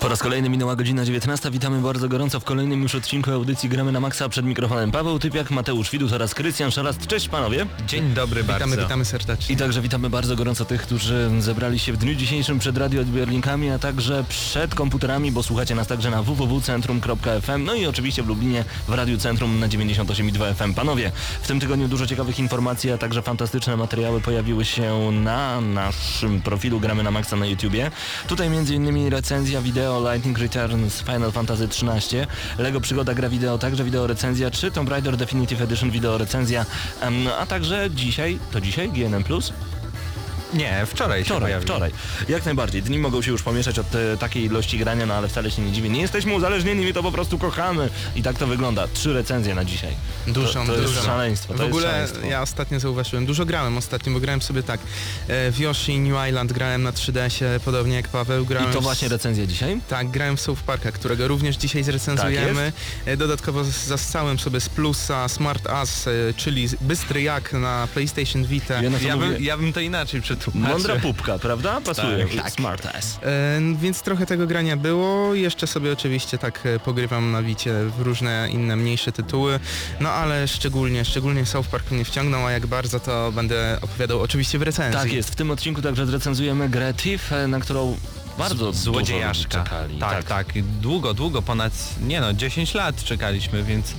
Po raz kolejny minęła godzina 19. Witamy bardzo gorąco w kolejnym już odcinku audycji Gramy na Maxa przed mikrofonem Paweł Typiak, Mateusz Widus oraz Krystian Szarast. Cześć panowie. Dzień dobry bardzo. Witamy, witamy serdecznie. I także witamy bardzo gorąco tych, którzy zebrali się w dniu dzisiejszym przed radioodbiornikami, a także przed komputerami, bo słuchacie nas także na www.centrum.fm, no i oczywiście w Lublinie w Radiu Centrum na 98,2 FM. Panowie, w tym tygodniu dużo ciekawych informacji, a także fantastyczne materiały pojawiły się na naszym profilu Gramy na Maxa na YouTubie. Tutaj m.in. recenzja wideo Lightning Returns Final Fantasy XIII, Lego Przygoda gra wideo, także wideo recenzja, czy Tomb Raider Definitive Edition wideo recenzja, a także dzisiaj, to dzisiaj GNM+, Nie, wczoraj się Wczoraj, pojawił. wczoraj. Jak najbardziej. Dni mogą się już pomieszać od e, takiej ilości grania, no ale wcale się nie dziwię. Nie jesteśmy uzależnieni, my to po prostu kochamy. I tak to wygląda. Trzy recenzje na dzisiaj. Dużą, to, to jest szaleństwo. To W ogóle jest szaleństwo. ja ostatnio zauważyłem, dużo grałem ostatnio, bo grałem sobie tak e, w Yoshi New Island grałem na 3DS-ie, podobnie jak Paweł. Grałem I to w- właśnie recenzja dzisiaj? Tak, grałem w South Parka, którego również dzisiaj zrecenzujemy. Tak E, Dodatkowo z- zastrzałem sobie z plusa Smart As, e, czyli bystry jak na PlayStation Vita. Ja na Ja mówię? bym, ja bym to inaczej Mądra pupka, prawda? Pasuje. Tak, tak. Smart ass. E, więc trochę tego grania było. Jeszcze sobie oczywiście tak e, pogrywam na Wicie w różne inne mniejsze tytuły. No ale szczególnie, szczególnie South Park mnie wciągnął, a jak bardzo to będę opowiadał oczywiście w recenzji. Tak jest. W tym odcinku także zrecenzujemy grę Thief, e, na którą bardzo Złodziejaszka. dużo czekali. Tak, tak, Długo, długo, ponad, nie no, 10 lat czekaliśmy, więc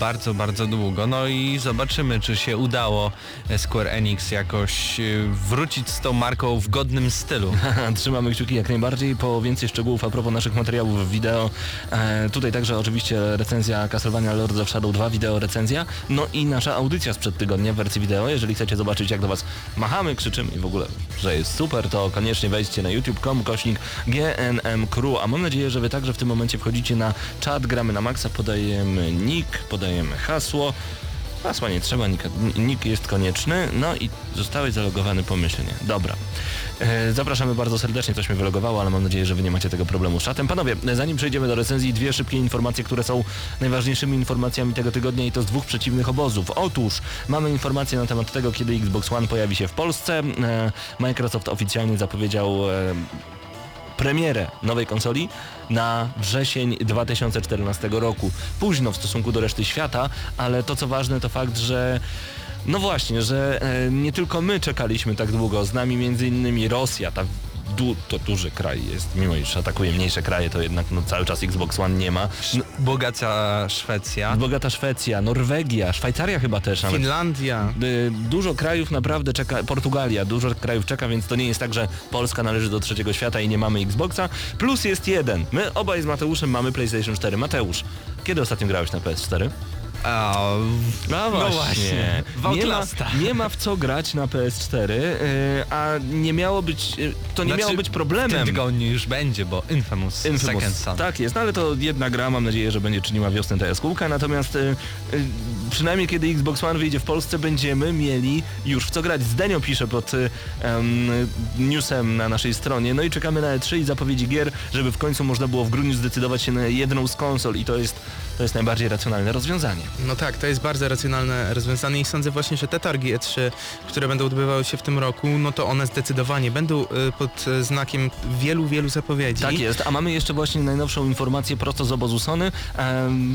bardzo, bardzo długo. No i zobaczymy, czy się udało e, Square Enix jakoś e, wrócić z tą marką w godnym stylu. Trzymamy kciuki jak najbardziej. Po więcej szczegółów a propos naszych materiałów wideo. E, tutaj także oczywiście recenzja Castlevania Lords of Shadow 2, wideo recenzja. No i nasza audycja sprzed tygodnia w wersji wideo. Jeżeli chcecie zobaczyć jak do Was machamy, krzyczymy i w ogóle, że jest super, to koniecznie wejdźcie na youtube.com kośnik GNM Crew. A mam nadzieję, że Wy także w tym momencie wchodzicie na czat, gramy na maksa, podajemy nick, podajemy hasło. Hasła nie trzeba, nick jest konieczny, no i zostałeś zalogowany pomyślnie. Dobra. E, zapraszamy bardzo serdecznie, coś mnie wylogowało, ale mam nadzieję, że wy nie macie tego problemu z czatem. Panowie, e, zanim przejdziemy do recenzji, dwie szybkie informacje, które są najważniejszymi informacjami tego tygodnia i to z dwóch przeciwnych obozów. Otóż mamy informacje na temat tego, kiedy Xbox One pojawi się w Polsce. E, Microsoft oficjalnie zapowiedział premierę nowej konsoli na wrzesień 2014 roku. Późno w stosunku do reszty świata, ale to co ważne to fakt, że no właśnie, że e, nie tylko my czekaliśmy tak długo, z nami między innymi Rosja, ta du, to duży kraj jest, mimo iż atakuje mniejsze kraje, to jednak no, cały czas Xbox One nie ma. No, Bogata Szwecja. bogata Szwecja, Norwegia, Szwajcaria chyba też nawet. Finlandia. Y, Dużo krajów naprawdę czeka, Portugalia, dużo krajów czeka, więc to nie jest tak, że Polska należy do trzeciego świata i nie mamy Xboxa. Plus jest jeden. My obaj z Mateuszem mamy PlayStation 4. Mateusz, kiedy ostatnio grałeś na PS4? A, No właśnie. W Nie ma, nie ma w co grać na PS4, y, a nie miało być, y, to nie Znaczy, miało być problemem. tygodniu już będzie, bo Infamous, Infamous. Second Son. Tak jest, no ale to jedna gra, mam nadzieję, że będzie czyniła wiosnę ta jaskółka, natomiast y, y, przynajmniej kiedy Xbox One wyjdzie w Polsce, będziemy mieli już w co grać. Zdenio pisze pod y, em, newsem na naszej stronie, no i czekamy na E3 i zapowiedzi gier, żeby w końcu można było w grudniu zdecydować się na jedną z konsol i to jest, to jest najbardziej racjonalne rozwiązanie. No tak, to jest bardzo racjonalne rozwiązanie i sądzę właśnie, że te targi E3, które będą odbywały się w tym roku, no to one zdecydowanie będą y, pod y, znakiem wielu, wielu zapowiedzi. Tak jest, a mamy jeszcze właśnie najnowszą informację prosto z obozu Sony.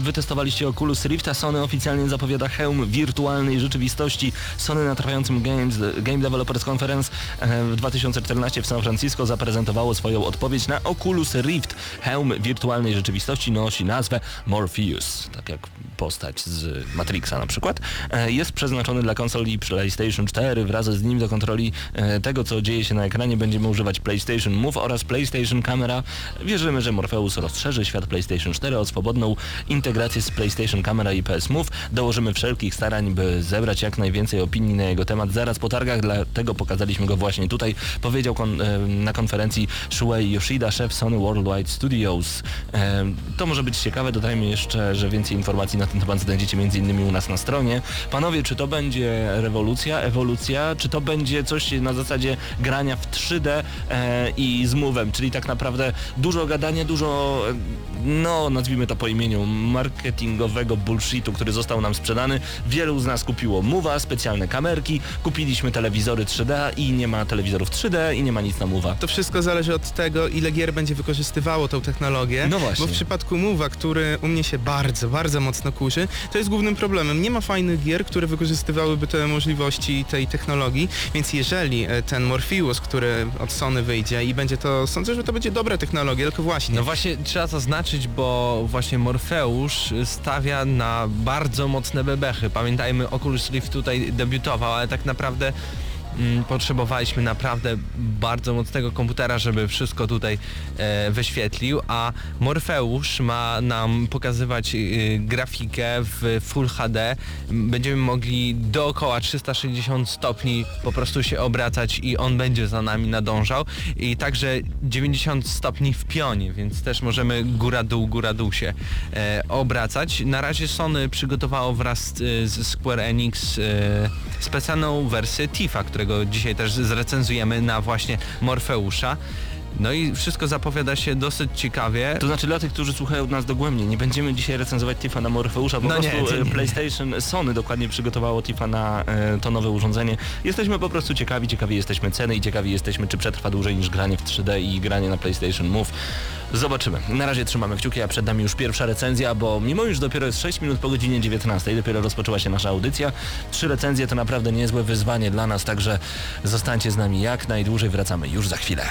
Wytestowaliście Oculus Rift, a Sony oficjalnie zapowiada hełm wirtualnej rzeczywistości. Sony na trwającym Games, Game Developers Conference e, w 2014 w San Francisco zaprezentowało swoją odpowiedź na Oculus Rift. Hełm wirtualnej rzeczywistości nosi nazwę Morpheus, tak jak postać z Matrixa na przykład, e, jest przeznaczony dla konsoli PlayStation 4. Wraz z nim do kontroli e, tego, co dzieje się na ekranie, będziemy używać PlayStation Move oraz PlayStation Camera. Wierzymy, że Morpheus rozszerzy świat PlayStation 4 o swobodną integrację z PlayStation Camera i PS Move. Dołożymy wszelkich starań, by zebrać jak najwięcej opinii na jego temat zaraz po targach, dlatego pokazaliśmy go właśnie tutaj. Powiedział kon, e, na konferencji Shuei Yoshida, szef Sony Worldwide Studios. To może być ciekawe, dodajmy jeszcze, że więcej informacji na ten temat znajdziecie m.in. u nas na stronie. Panowie, czy to będzie rewolucja, ewolucja, czy to będzie coś na zasadzie grania w 3D e, i z move'em, czyli tak naprawdę dużo gadania, dużo, no nazwijmy to po imieniu, marketingowego bullshitu, który został nam sprzedany. Wielu z nas kupiło move'a, specjalne kamerki, kupiliśmy telewizory 3D i nie ma telewizorów 3D i nie ma nic na move'a. To wszystko zależy od tego, ile gier będzie wykorzystywało tą technologię. No właśnie. Bo w przypadku Move'a, który u mnie się bardzo, bardzo mocno kurzy, to jest głównym problemem. Nie ma fajnych gier, które wykorzystywałyby te możliwości tej technologii, więc jeżeli e, ten Morpheus, który od Sony wyjdzie i będzie to, sądzę, że to będzie dobra technologia, tylko właśnie. No właśnie trzeba zaznaczyć, bo właśnie Morfeusz stawia na bardzo mocne bebechy. Pamiętajmy, Oculus Rift tutaj debiutował, ale tak naprawdę potrzebowaliśmy naprawdę bardzo mocnego komputera, żeby wszystko tutaj e, wyświetlił, a Morfeusz ma nam pokazywać e, grafikę w Full HD. Będziemy mogli dookoła 360 stopni po prostu się obracać i on będzie za nami nadążał i także 90 stopni w pionie, więc też możemy góra-dół, góra-dół się e, obracać. Na razie Sony przygotowało wraz z Square Enix specjalną wersję Tifa, którego dzisiaj też zrecenzujemy na właśnie Morfeusza. No i wszystko zapowiada się dosyć ciekawie. To znaczy dla tych, którzy słuchają nas dogłębnie, nie będziemy dzisiaj recenzować Tifa na Morfeusza, po No nie, prostu e, nie. PlayStation, Sony dokładnie przygotowało Tifa na e, to nowe urządzenie. Jesteśmy po prostu ciekawi, ciekawi jesteśmy ceny i ciekawi jesteśmy, czy przetrwa dłużej niż granie w 3D i granie na PlayStation Move. Zobaczymy. Na razie trzymamy kciuki, a przed nami już pierwsza recenzja, bo mimo już dopiero jest 6 minut po godzinie 19, dopiero rozpoczęła się nasza audycja. Trzy recenzje to naprawdę niezłe wyzwanie dla nas, także zostańcie z nami jak najdłużej, wracamy już za chwilę.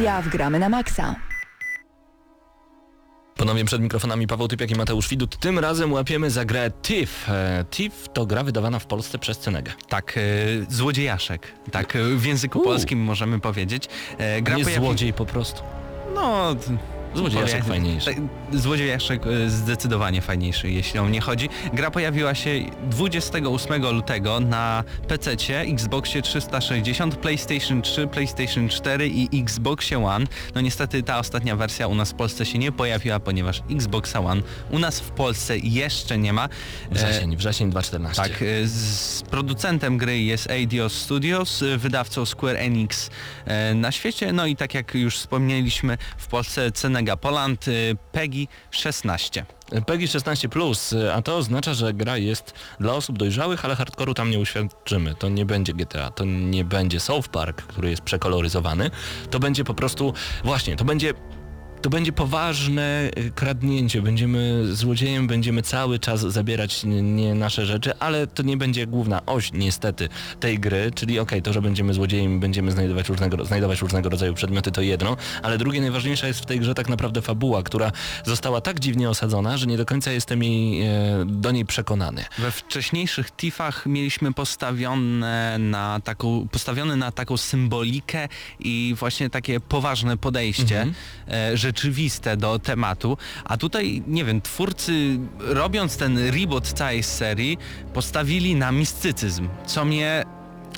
Recenzja w Gramy na Maxa. Ponownie przed mikrofonami Paweł Typiak i Mateusz Widut. Tym razem łapiemy za grę TIF. E, TIF to gra wydawana w Polsce przez Cenegę. Tak, e, złodziejaszek. Tak, e, w języku U. polskim możemy powiedzieć. E, gra Nie pojawi- złodziej po prostu. No, Złodziejaszek fajniejszy. tak, Złodziejaszek e, zdecydowanie fajniejszy, jeśli o mnie chodzi. Gra pojawiła się 28 lutego na PC, Xboxie 360, PlayStation 3, PlayStation 4 i Xboxie One. No niestety ta ostatnia wersja u nas w Polsce się nie pojawiła, ponieważ Xboxa One u nas w Polsce jeszcze nie ma. E, Wrzesień, wrzesień 2014. tak, e, z producentem gry jest Eidos Studios, wydawcą Square Enix na świecie, no i tak jak już wspomnieliśmy w Polsce Cenega Poland, e, PEGI 16. PEGI 16+, a to oznacza, że gra jest dla osób dojrzałych, ale hardkoru tam nie uświadczymy. To nie będzie GTA, to nie będzie South Park, który jest przekoloryzowany. To będzie po prostu, właśnie, to będzie to będzie poważne y, kradnięcie. Będziemy złodziejem, będziemy cały czas zabierać nie nasze rzeczy, ale to nie będzie główna oś niestety tej gry, czyli okej, to, że będziemy złodziejem, będziemy znajdować różnego, znajdować różnego rodzaju przedmioty, to jedno, ale drugie najważniejsza jest w tej grze tak naprawdę fabuła, która została tak dziwnie osadzona, że nie do końca jestem jej, e, do niej przekonany. We wcześniejszych TIFach mieliśmy postawione na taką, postawione na taką symbolikę i właśnie takie poważne podejście, Mhm. e, rzeczywiste do tematu, a tutaj, nie wiem, twórcy robiąc ten reboot całej serii postawili na mistycyzm, co mnie...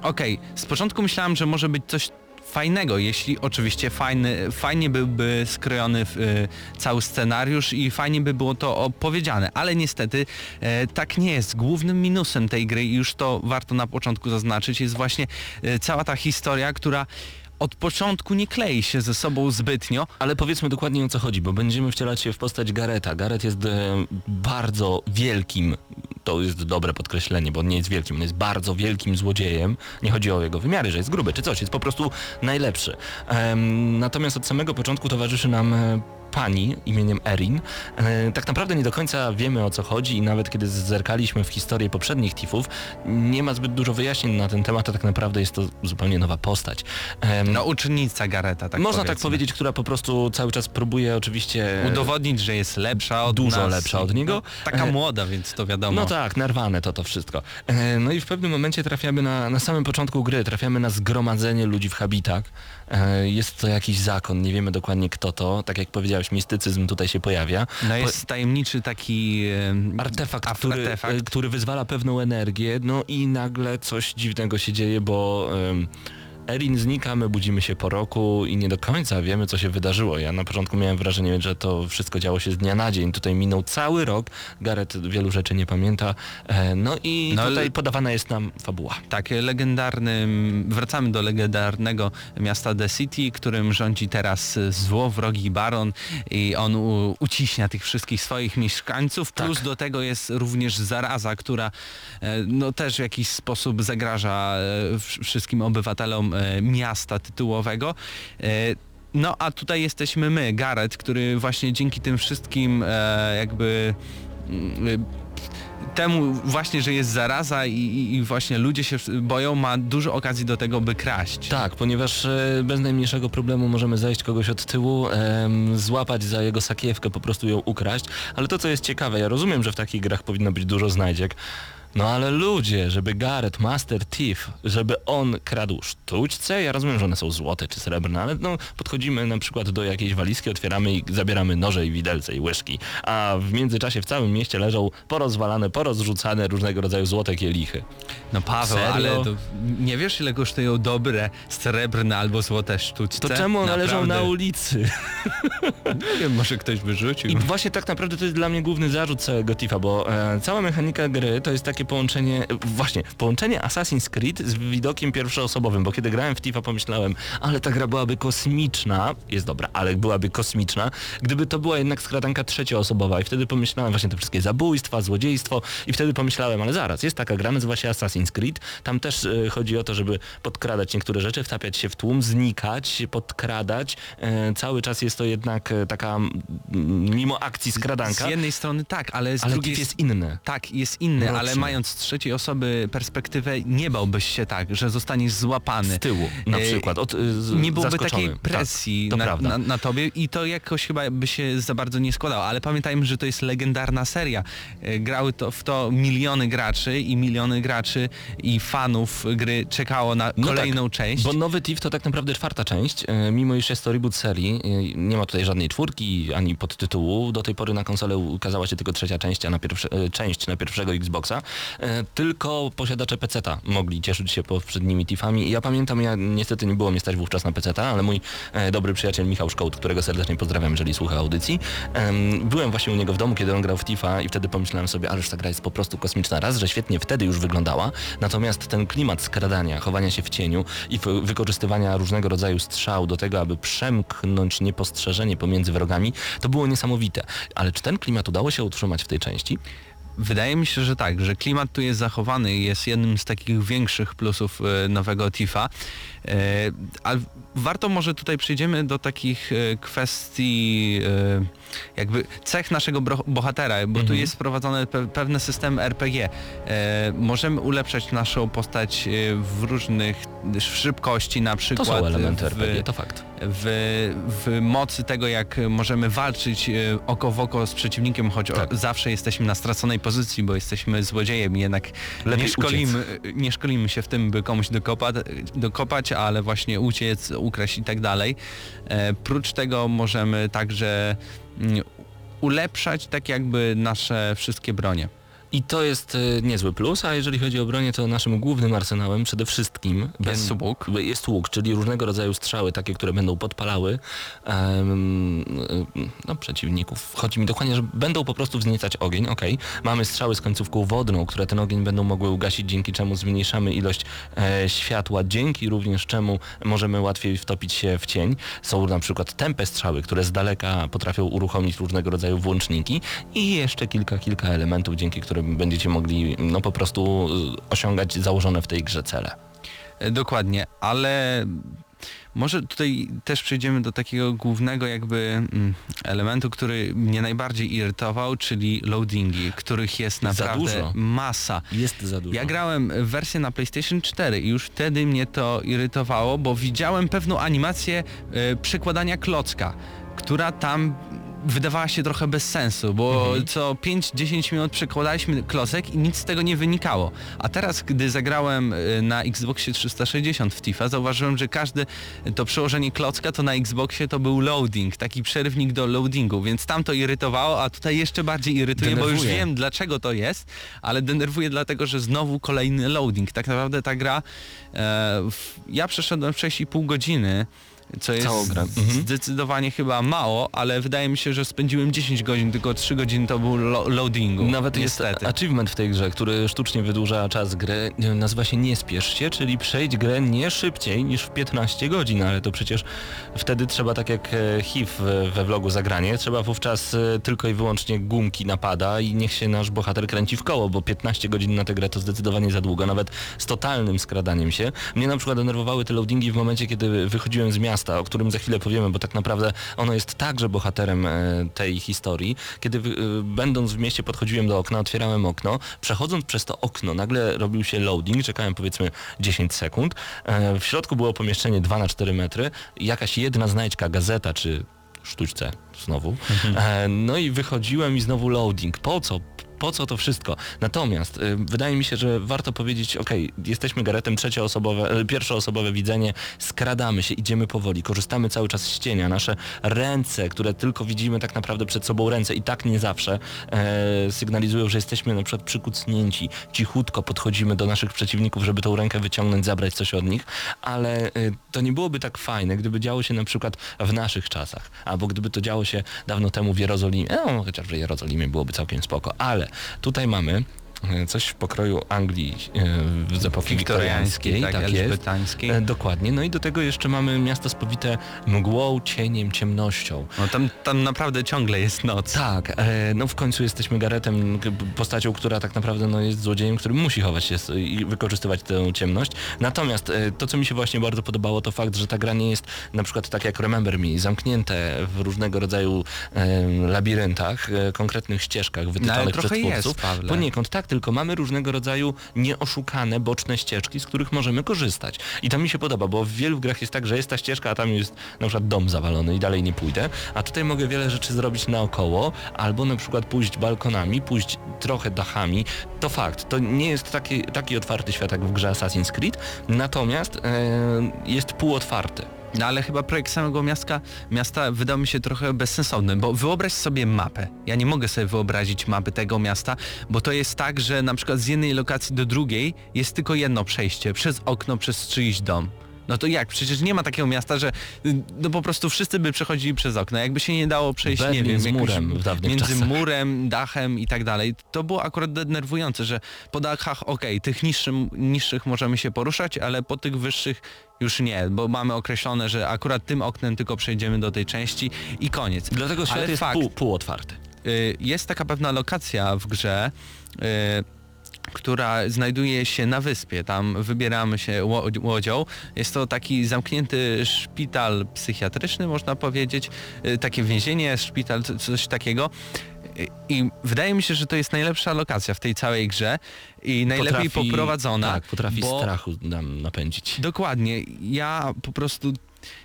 Okej, z początku myślałem, że może być coś fajnego, jeśli oczywiście fajny, fajnie byłby skrojony y, cały scenariusz i fajnie by było to opowiedziane, ale niestety e, tak nie jest. Głównym minusem tej gry, i już to warto na początku zaznaczyć, jest właśnie e, cała ta historia, która od początku nie klei się ze sobą zbytnio. Ale powiedzmy dokładnie o co chodzi, bo będziemy wcielać się w postać Gareta. Garet jest e, bardzo wielkim, to jest dobre podkreślenie, bo on nie jest wielkim, on jest bardzo wielkim złodziejem. Nie chodzi o jego wymiary, że jest gruby czy coś, jest po prostu najlepszy. Natomiast od samego początku towarzyszy nam e, pani imieniem Erin. E, tak naprawdę nie do końca wiemy o co chodzi i nawet kiedy zerkaliśmy w historię poprzednich Tifów, nie ma zbyt dużo wyjaśnień na ten temat, a tak naprawdę jest to zupełnie nowa postać. No uczennica Gareta, tak można tak powiedzmy. powiedzieć, która po prostu cały czas próbuje oczywiście... Udowodnić, że jest lepsza od Dużo nas. lepsza od niego. No, taka E, młoda, więc to wiadomo. No tak, nerwane to to wszystko. E, No i w pewnym momencie trafiamy na, na samym początku gry, trafiamy na zgromadzenie ludzi w habitach. E, Jest to jakiś zakon, nie wiemy dokładnie kto to. Tak jak powiedziałeś, mistycyzm tutaj się pojawia. No jest tajemniczy taki Artefakt, który, artefakt. który wyzwala pewną energię, no i nagle coś dziwnego się dzieje, bo Erin znika, my budzimy się po roku i nie do końca wiemy, co się wydarzyło. Ja na początku miałem wrażenie, że to wszystko działo się z dnia na dzień. Tutaj minął cały rok, Gareth wielu rzeczy nie pamięta, e, no i No, tutaj podawana jest nam fabuła. Tak, legendarnym, wracamy do legendarnego miasta The City, którym rządzi teraz złowrogi baron i on u, uciśnia tych wszystkich swoich mieszkańców, plus Tak. do tego jest również zaraza, która e, no też w jakiś sposób zagraża e, wsz- wszystkim obywatelom miasta tytułowego. E, No a tutaj jesteśmy my, Gareth, który właśnie dzięki tym wszystkim e, jakby mm, temu właśnie, że jest zaraza i, i, właśnie ludzie się boją, ma dużo okazji do tego, by kraść. Tak, ponieważ e, bez najmniejszego problemu możemy zajść kogoś od tyłu, em, złapać za jego sakiewkę, po prostu ją ukraść. Ale to, co jest ciekawe, ja rozumiem, że w takich grach powinno być dużo znajdziek, no ale ludzie, żeby Gareth, Master Thief, żeby on kradł sztućce, ja rozumiem, że one są złote czy srebrne, ale no podchodzimy na przykład do jakiejś walizki, otwieramy i zabieramy noże i widelce i łyżki, a w międzyczasie w całym mieście leżą porozwalane, porozrzucane różnego rodzaju złote kielichy. No Paweł, Serio? ale to nie wiesz ile kosztują dobre, srebrne albo złote sztućce? To czemu one leżą na ulicy? Nie wiem, może ktoś wyrzucił. I właśnie tak naprawdę to jest dla mnie główny zarzut całego Tifa, bo e, cała mechanika gry to jest takie połączenie, e, właśnie, połączenie Assassin's Creed z widokiem pierwszoosobowym, bo kiedy grałem w Tifa pomyślałem, ale ta gra byłaby kosmiczna, jest dobra, ale byłaby kosmiczna, gdyby to była jednak skradanka trzecioosobowa i wtedy pomyślałem właśnie te wszystkie zabójstwa, złodziejstwo i wtedy pomyślałem, ale zaraz, jest taka gra, nazywa się Assassin's Creed, tam też e, chodzi o to, żeby podkradać niektóre rzeczy, wtapiać się w tłum, znikać, podkradać, e, cały czas jest to jednak e, taka, mimo akcji skradanka, Z jednej strony tak, ale z ale drugiej jest inny. Tak, jest inny, ale Mroczny. Mając z trzeciej osoby perspektywę, nie bałbyś się tak, że zostaniesz złapany. Z tyłu na E, przykład. Od, z, nie byłoby zaskoczony. takiej presji tak, na, na, na tobie i to jakoś chyba by się za bardzo nie składało, ale pamiętajmy, że to jest legendarna seria. E, Grały to, w to miliony graczy i miliony graczy i fanów gry czekało na No kolejną tak, część. Bo nowy Thief to tak naprawdę czwarta część, e, mimo iż jest to reboot serii, e, nie ma tutaj żadnej czwórki ani podtytułu. Do tej pory na konsolę ukazała się tylko trzecia część, a na pierwsze, e, część na pierwszego Xboxa. E, Tylko posiadacze PC-ta mogli cieszyć się poprzednimi Thiefami. I Ja pamiętam, ja niestety nie było mnie stać wówczas na PC-ta, ale mój e, dobry przyjaciel Michał Szkołt, którego serdecznie pozdrawiam, jeżeli słucha audycji, em, byłem właśnie u niego w domu, kiedy on grał w Thiefa i wtedy pomyślałem sobie, ależ ta gra jest po prostu kosmiczna. Raz, że świetnie wtedy już wyglądała, natomiast ten klimat skradania, chowania się w cieniu i wy- wykorzystywania różnego rodzaju strzał do tego, aby przemknąć niepostrzeżenie pomiędzy wrogami, to było niesamowite. Ale czy ten klimat udało się utrzymać w tej części? Wydaje mi się, że tak, że klimat tu jest zachowany i jest jednym z takich większych plusów e, nowego Tifa. Ale warto może tutaj przejdziemy do takich e, kwestii e, jakby cech naszego bohatera, bo tu jest wprowadzone pe- pewne systemy RPG. E, Możemy ulepszać naszą postać e, w różnych w szybkości na To przykład. są elementy w, RPG, to fakt. w, w mocy tego, jak możemy walczyć e, oko w oko z przeciwnikiem, choć o, Tak. zawsze jesteśmy na straconej pozycji, bo jesteśmy złodziejem jednak Lepiej nie szkolimy, nie szkolimy się w tym, by komuś dokopać, dokopać, ale właśnie uciec, ukraść i tak dalej. E, prócz tego możemy także ulepszać tak jakby nasze wszystkie bronie. I to jest e, niezły plus, a jeżeli chodzi o bronię, to naszym głównym arsenałem przede wszystkim Jest ben- łuk. Jest łuk, czyli różnego rodzaju strzały, takie, które będą podpalały e, no, przeciwników. Chodzi mi dokładnie, że będą po prostu wzniecać ogień, okej. Mamy strzały z końcówką wodną, które ten ogień będą mogły ugasić, dzięki czemu zmniejszamy ilość e, światła, dzięki również czemu możemy łatwiej wtopić się w cień. Są na przykład tępe strzały, które z daleka potrafią uruchomić różnego rodzaju włączniki i jeszcze kilka, kilka elementów, dzięki którym będziecie mogli no po prostu y, osiągać założone w tej grze cele. E, Dokładnie, ale może tutaj też przejdziemy do takiego głównego jakby mm, elementu, który mnie najbardziej irytował, czyli loadingi, których jest naprawdę masa. Jest za dużo. Ja grałem w wersję na PlayStation 4 i już wtedy mnie to irytowało, bo widziałem pewną animację e, przekładania klocka, która tam wydawała się trochę bez sensu, bo Mhm. co 5-10 minut przekładaliśmy klocek i nic z tego nie wynikało. A teraz, gdy zagrałem e, na Xboxie 360 w Tifa, zauważyłem, że każde to przełożenie klocka to na Xboxie to był loading, taki przerywnik do loadingu, więc tam to irytowało, a tutaj jeszcze bardziej irytuje, bo już Denerwuje. wiem dlaczego to jest, ale denerwuje dlatego, że znowu kolejny loading. Tak naprawdę ta gra, e, w, ja przeszedłem w 6,5 godziny, co jest Całą grę. Mhm. zdecydowanie chyba mało, ale wydaje mi się, że spędziłem 10 godzin, tylko 3 godziny to był lo loadingu. Nawet jest niestety. achievement w tej grze, który sztucznie wydłuża czas gry. Nazywa się Nie spiesz się, czyli przejdź grę nie szybciej niż w 15 godzin, ale to przecież wtedy trzeba, tak jak e, HIV we vlogu zagranie, trzeba wówczas e, tylko i wyłącznie gumki napada i niech się nasz bohater kręci w koło, bo 15 godzin na tę grę to zdecydowanie za długo, nawet z totalnym skradaniem się. Mnie na przykład denerwowały te loadingi w momencie, kiedy wychodziłem z miasta, o którym za chwilę powiemy, bo tak naprawdę ono jest także bohaterem e, tej historii. Kiedy e, będąc w mieście podchodziłem do okna, otwierałem okno, przechodząc przez to okno, nagle robił się loading, czekałem powiedzmy 10 sekund. E, W środku było pomieszczenie 2 na 4 metry, jakaś jedna znajdźka, gazeta czy sztućce znowu. E, No i wychodziłem i znowu loading. Po co? Po co to wszystko? Natomiast y, wydaje mi się, że warto powiedzieć, ok, jesteśmy Garetem trzecioosobowe, y, pierwszoosobowe widzenie, skradamy się, idziemy powoli, korzystamy cały czas z cienia. Nasze ręce, które tylko widzimy tak naprawdę przed sobą ręce i tak nie zawsze e, sygnalizują, że jesteśmy na przykład przykucnięci. Cichutko podchodzimy do naszych przeciwników, żeby tą rękę wyciągnąć, zabrać coś od nich, ale y, to nie byłoby tak fajne, gdyby działo się na przykład w naszych czasach, albo gdyby to działo się dawno temu w Jerozolimie. No, chociaż w Jerozolimie byłoby całkiem spoko, ale tutaj mamy coś w pokroju Anglii e, z epoki Wiktoriańskiej, tak, tak, jest. E, Dokładnie. No i do tego jeszcze mamy miasto spowite mgłą, cieniem, ciemnością. No tam, tam naprawdę ciągle jest noc. Tak, e, no w końcu jesteśmy Garetem, postacią, która tak naprawdę no, jest złodziejem, który musi chować się i wykorzystywać tę ciemność. Natomiast e, to, co mi się właśnie bardzo podobało, to fakt, że ta gra nie jest na przykład tak jak Remember Me, zamknięte w różnego rodzaju e, labiryntach, e, konkretnych ścieżkach wytyczonych przez trochę jest, twórców. Pawle. Poniekąd tak, tylko mamy różnego rodzaju nieoszukane, boczne ścieżki, z których możemy korzystać. I to mi się podoba, bo w wielu grach jest tak, że jest ta ścieżka, a tam jest na przykład dom zawalony i dalej nie pójdę, a tutaj mogę wiele rzeczy zrobić naokoło, albo na przykład pójść balkonami, pójść trochę dachami. To fakt, to nie jest taki, taki otwarty świat jak w grze Assassin's Creed, natomiast e, jest półotwarty. No ale chyba projekt samego miasta, miasta wydał mi się trochę bezsensowny, bo wyobraź sobie mapę. Ja nie mogę sobie wyobrazić mapy tego miasta, bo to jest tak, że na przykład z jednej lokacji do drugiej jest tylko jedno przejście, przez okno, przez czyjś dom. No to jak? Przecież nie ma takiego miasta, że y, no po prostu wszyscy by przechodzili przez okno. Jakby się nie dało przejść, nie Berlin wiem, z murem między czasach. murem, dachem i tak dalej. To było akurat denerwujące, że po dachach okej, tych niższym, niższych możemy się poruszać, ale po tych wyższych już nie, bo mamy określone, że akurat tym oknem tylko przejdziemy do tej części i koniec. Dlatego świat Ale jest fakt, pół, półotwarty. y, jest taka pewna lokacja w grze, e, która znajduje się na wyspie. Tam wybieramy się ło- łodzią. Jest to taki zamknięty szpital psychiatryczny, można powiedzieć. E, Takie więzienie, szpital, co- coś takiego. I- wydaje mi się, że to jest najlepsza lokacja w tej całej grze i najlepiej Potrafi- poprowadzona. Tak, potrafi bo- strachu nam napędzić. Dokładnie. Ja po prostu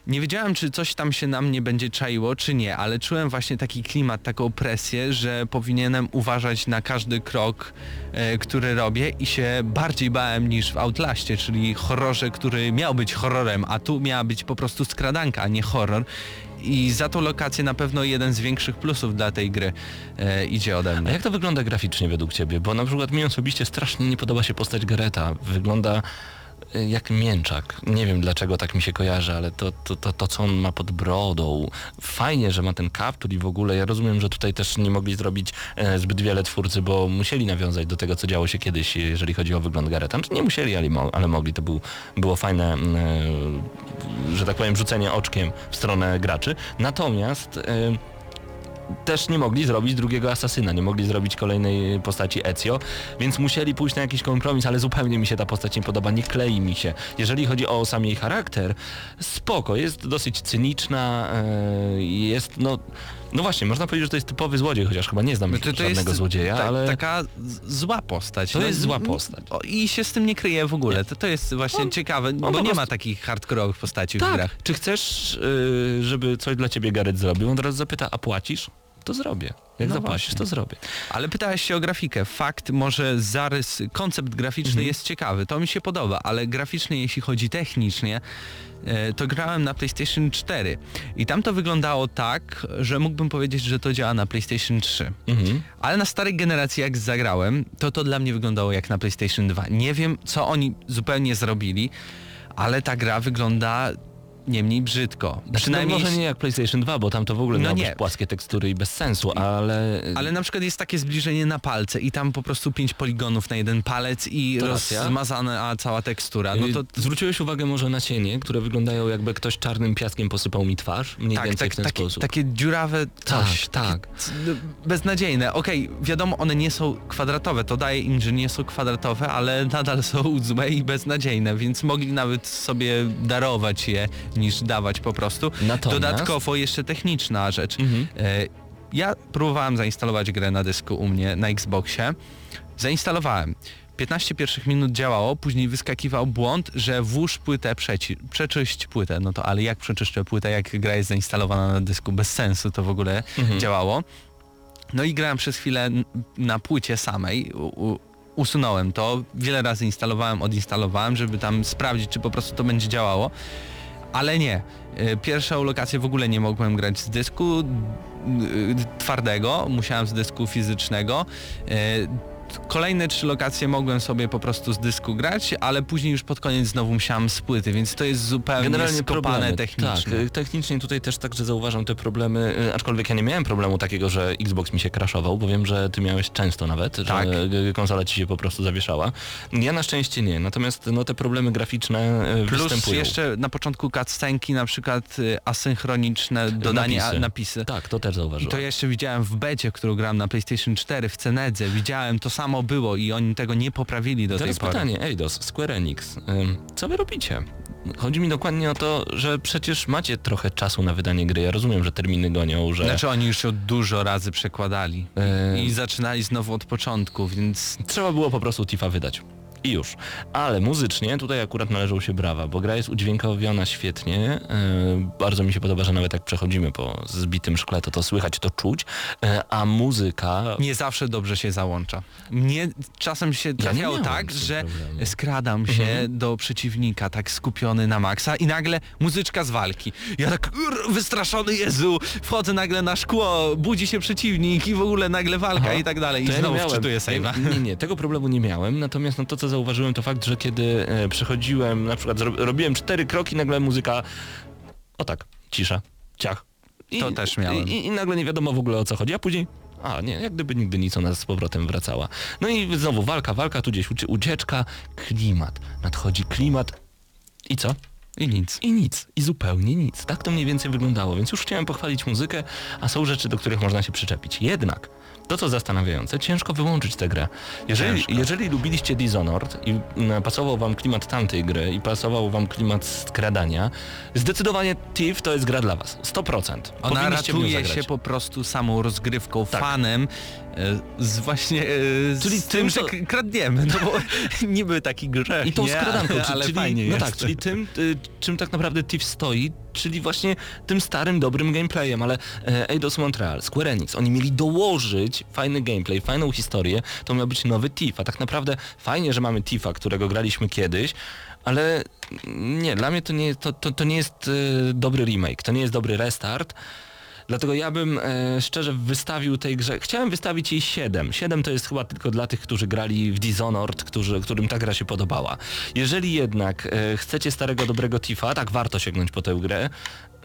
nie wiedziałem, czy coś tam się na mnie będzie czaiło, czy nie, ale czułem właśnie taki klimat, taką presję, że powinienem uważać na każdy krok, e, który robię i się bardziej bałem niż w Outlaście, czyli horrorze, który miał być horrorem, a tu miała być po prostu skradanka, a nie horror. I za tą lokację na pewno jeden z większych plusów dla tej gry e, idzie ode A mnie. jak to wygląda graficznie według Ciebie? Bo na przykład mi osobiście strasznie nie podoba się postać Gareta. Wygląda jak mięczak. Nie wiem dlaczego tak mi się kojarzy, ale to, to, to, to co on ma pod brodą. Fajnie, że ma ten kaptur i w ogóle. Ja rozumiem, że tutaj też nie mogli zrobić e, zbyt wiele twórcy, bo musieli nawiązać do tego, co działo się kiedyś, jeżeli chodzi o wygląd Gareta. Znaczy, nie musieli, ale, mo- ale mogli. To był, było fajne, e, że tak powiem, rzucenie oczkiem w stronę graczy. Natomiast... Też nie mogli zrobić drugiego asasyna, nie mogli zrobić kolejnej postaci Ezio, więc musieli pójść na jakiś kompromis, ale zupełnie mi się ta postać nie podoba, nie klei mi się. Jeżeli chodzi o sam jej charakter, spoko, jest dosyć cyniczna, e, jest no... No właśnie, można powiedzieć, że to jest typowy złodziej, chociaż chyba nie znam No To, to żadnego jest złodzieja, ta, ale... taka zła postać. To jest zła postać. I się z tym nie kryje w ogóle. To, to jest właśnie On- ciekawe, on bo po nie ma takich hardkorowych postaci w Tak, grach. czy chcesz, y, żeby coś dla ciebie Gareth zrobił? On teraz zapyta, a płacisz? To zrobię. Jak No zapłacisz, właśnie. to zrobię. Ale pytałeś się o grafikę. Fakt, może zarys, koncept graficzny Mhm. jest ciekawy, to mi się podoba, ale graficznie, jeśli chodzi technicznie, e, to grałem na PlayStation 4 i tam to wyglądało tak, że mógłbym powiedzieć, że to działa na PlayStation 3. Mhm. Ale na starej generacji jak zagrałem, to to dla mnie wyglądało jak na PlayStation 2. Nie wiem, co oni zupełnie zrobili, ale ta gra wygląda nie mniej brzydko. Znaczy, no, może nie jak PlayStation 2, bo tam to w ogóle No nie. płaskie tekstury i bez sensu, ale... Ale na przykład jest takie zbliżenie na palce i tam po prostu pięć poligonów na jeden palec i To rozmazana cała tekstura. No to Y, Zwróciłeś uwagę może na cienie, które wyglądają jakby ktoś czarnym piaskiem posypał mi twarz? Mniej tak, więcej tak, w ten takie, sposób. takie dziurawe coś. Tak, tak. Beznadziejne. Okej, wiadomo, one nie są kwadratowe. To daje im, że nie są kwadratowe, ale nadal są złe i beznadziejne, więc mogli nawet sobie darować je, niż dawać po prostu. Natomiast- Dodatkowo jeszcze techniczna rzecz. Mhm. E, Ja próbowałem zainstalować grę na dysku u mnie na Xboxie. Zainstalowałem. 15 pierwszych minut działało, później wyskakiwał błąd, że włóż płytę, przeci- przeczyść płytę. No to ale jak przeczyszczę płytę, jak gra jest zainstalowana na dysku? Bez sensu to w ogóle Mhm. działało. No i grałem przez chwilę na płycie samej. U, usunąłem to, wiele razy instalowałem, odinstalowałem, żeby tam sprawdzić, czy po prostu to będzie działało. Ale nie. Y, Pierwszą lokację w ogóle nie mogłem grać z dysku y, twardego, musiałem z dysku fizycznego. Kolejne trzy lokacje mogłem sobie po prostu z dysku grać, ale później już pod koniec znowu musiałem z płyty, więc to jest zupełnie Generalnie skopane problemy. technicznie. Tak, technicznie tutaj też także zauważam te problemy, y, aczkolwiek ja nie miałem problemu takiego, że Xbox mi się crashował, bo wiem, że ty miałeś często nawet, Tak. że konsola ci się po prostu zawieszała. Ja na szczęście nie, natomiast no, te problemy graficzne y, Plus występują. jeszcze na początku cutscenki, na przykład asynchroniczne dodanie Napisy. napisy. napisy. Tak, to też I zauważyłem. to jeszcze widziałem w becie, którą grałem na PlayStation 4 w Cenedze. Widziałem, to samo było i oni tego nie poprawili do Teraz tej pory. pytanie, Eidos, Square Enix, co wy robicie? Chodzi mi dokładnie o to, że przecież macie trochę czasu na wydanie gry. Ja rozumiem, że terminy gonią, że Znaczy oni już ją dużo razy przekładali Yy. i zaczynali znowu od początku, więc trzeba było po prostu Tifa wydać. I już. Ale muzycznie tutaj akurat należą się brawa, bo gra jest udźwiękowiona świetnie. Yy, bardzo mi się podoba, że nawet jak przechodzimy po zbitym szkle, to to słychać, to czuć. Yy, a muzyka... nie zawsze dobrze się załącza. Mnie czasem się trafiało miałem tak, że problemu. skradam się Mhm. do przeciwnika tak skupiony na maksa i nagle muzyczka z walki. Ja tak "Ur, wystraszony Jezu, wchodzę nagle na szkło, budzi się przeciwnik i w ogóle nagle walka Aha. i tak dalej. I To ja znowu nie miałem. wczytuję save'a. Nie, nie, tego problemu nie miałem, natomiast no, to co zauważyłem to fakt, że kiedy e, przechodziłem, na przykład robiłem cztery kroki, nagle muzyka, o tak, cisza, ciach. I, To też miałem. I, I nagle nie wiadomo w ogóle o co chodzi, a później a nie, jak gdyby nigdy nic ona z powrotem wracała. No i znowu walka, walka, tu gdzieś ucie- ucieczka, klimat, nadchodzi klimat i co? I nic. I nic, i zupełnie nic. Tak to mniej więcej wyglądało, więc już chciałem pochwalić muzykę, a są rzeczy, do których można się przyczepić. Jednak to co zastanawiające, ciężko wyłączyć tę grę. Jeżeli, Ciężko. jeżeli lubiliście Dishonored i mm, pasował wam klimat tamtej gry i pasował wam klimat skradania, zdecydowanie Thief to jest gra dla was. 100%. Ona Powinniście ratuje się po prostu samą rozgrywką, Tak. fanem, z właśnie e, z Czyli tym, tym, że kradniemy, no bo niby taki grzech, I tą nie? skradanką, ale, ale czyli, fajnie no jest. tak, czyli tym, y, czym tak naprawdę Thief stoi, czyli właśnie tym starym, dobrym gameplayem, ale e, Eidos Montreal, Square Enix, oni mieli dołożyć fajny gameplay, fajną historię, to miał być nowy Thief, a tak naprawdę fajnie, że mamy Thiefa, którego graliśmy kiedyś, ale nie, dla mnie to nie, to, to, to nie jest e, dobry remake, to nie jest dobry restart, Dlatego ja bym e, szczerze wystawił tej grze, chciałem wystawić jej 7. 7 to jest chyba tylko dla tych, którzy grali w Dishonored, którzy, którym ta gra się podobała. Jeżeli jednak e, chcecie starego, dobrego Tifa, tak warto sięgnąć po tę grę.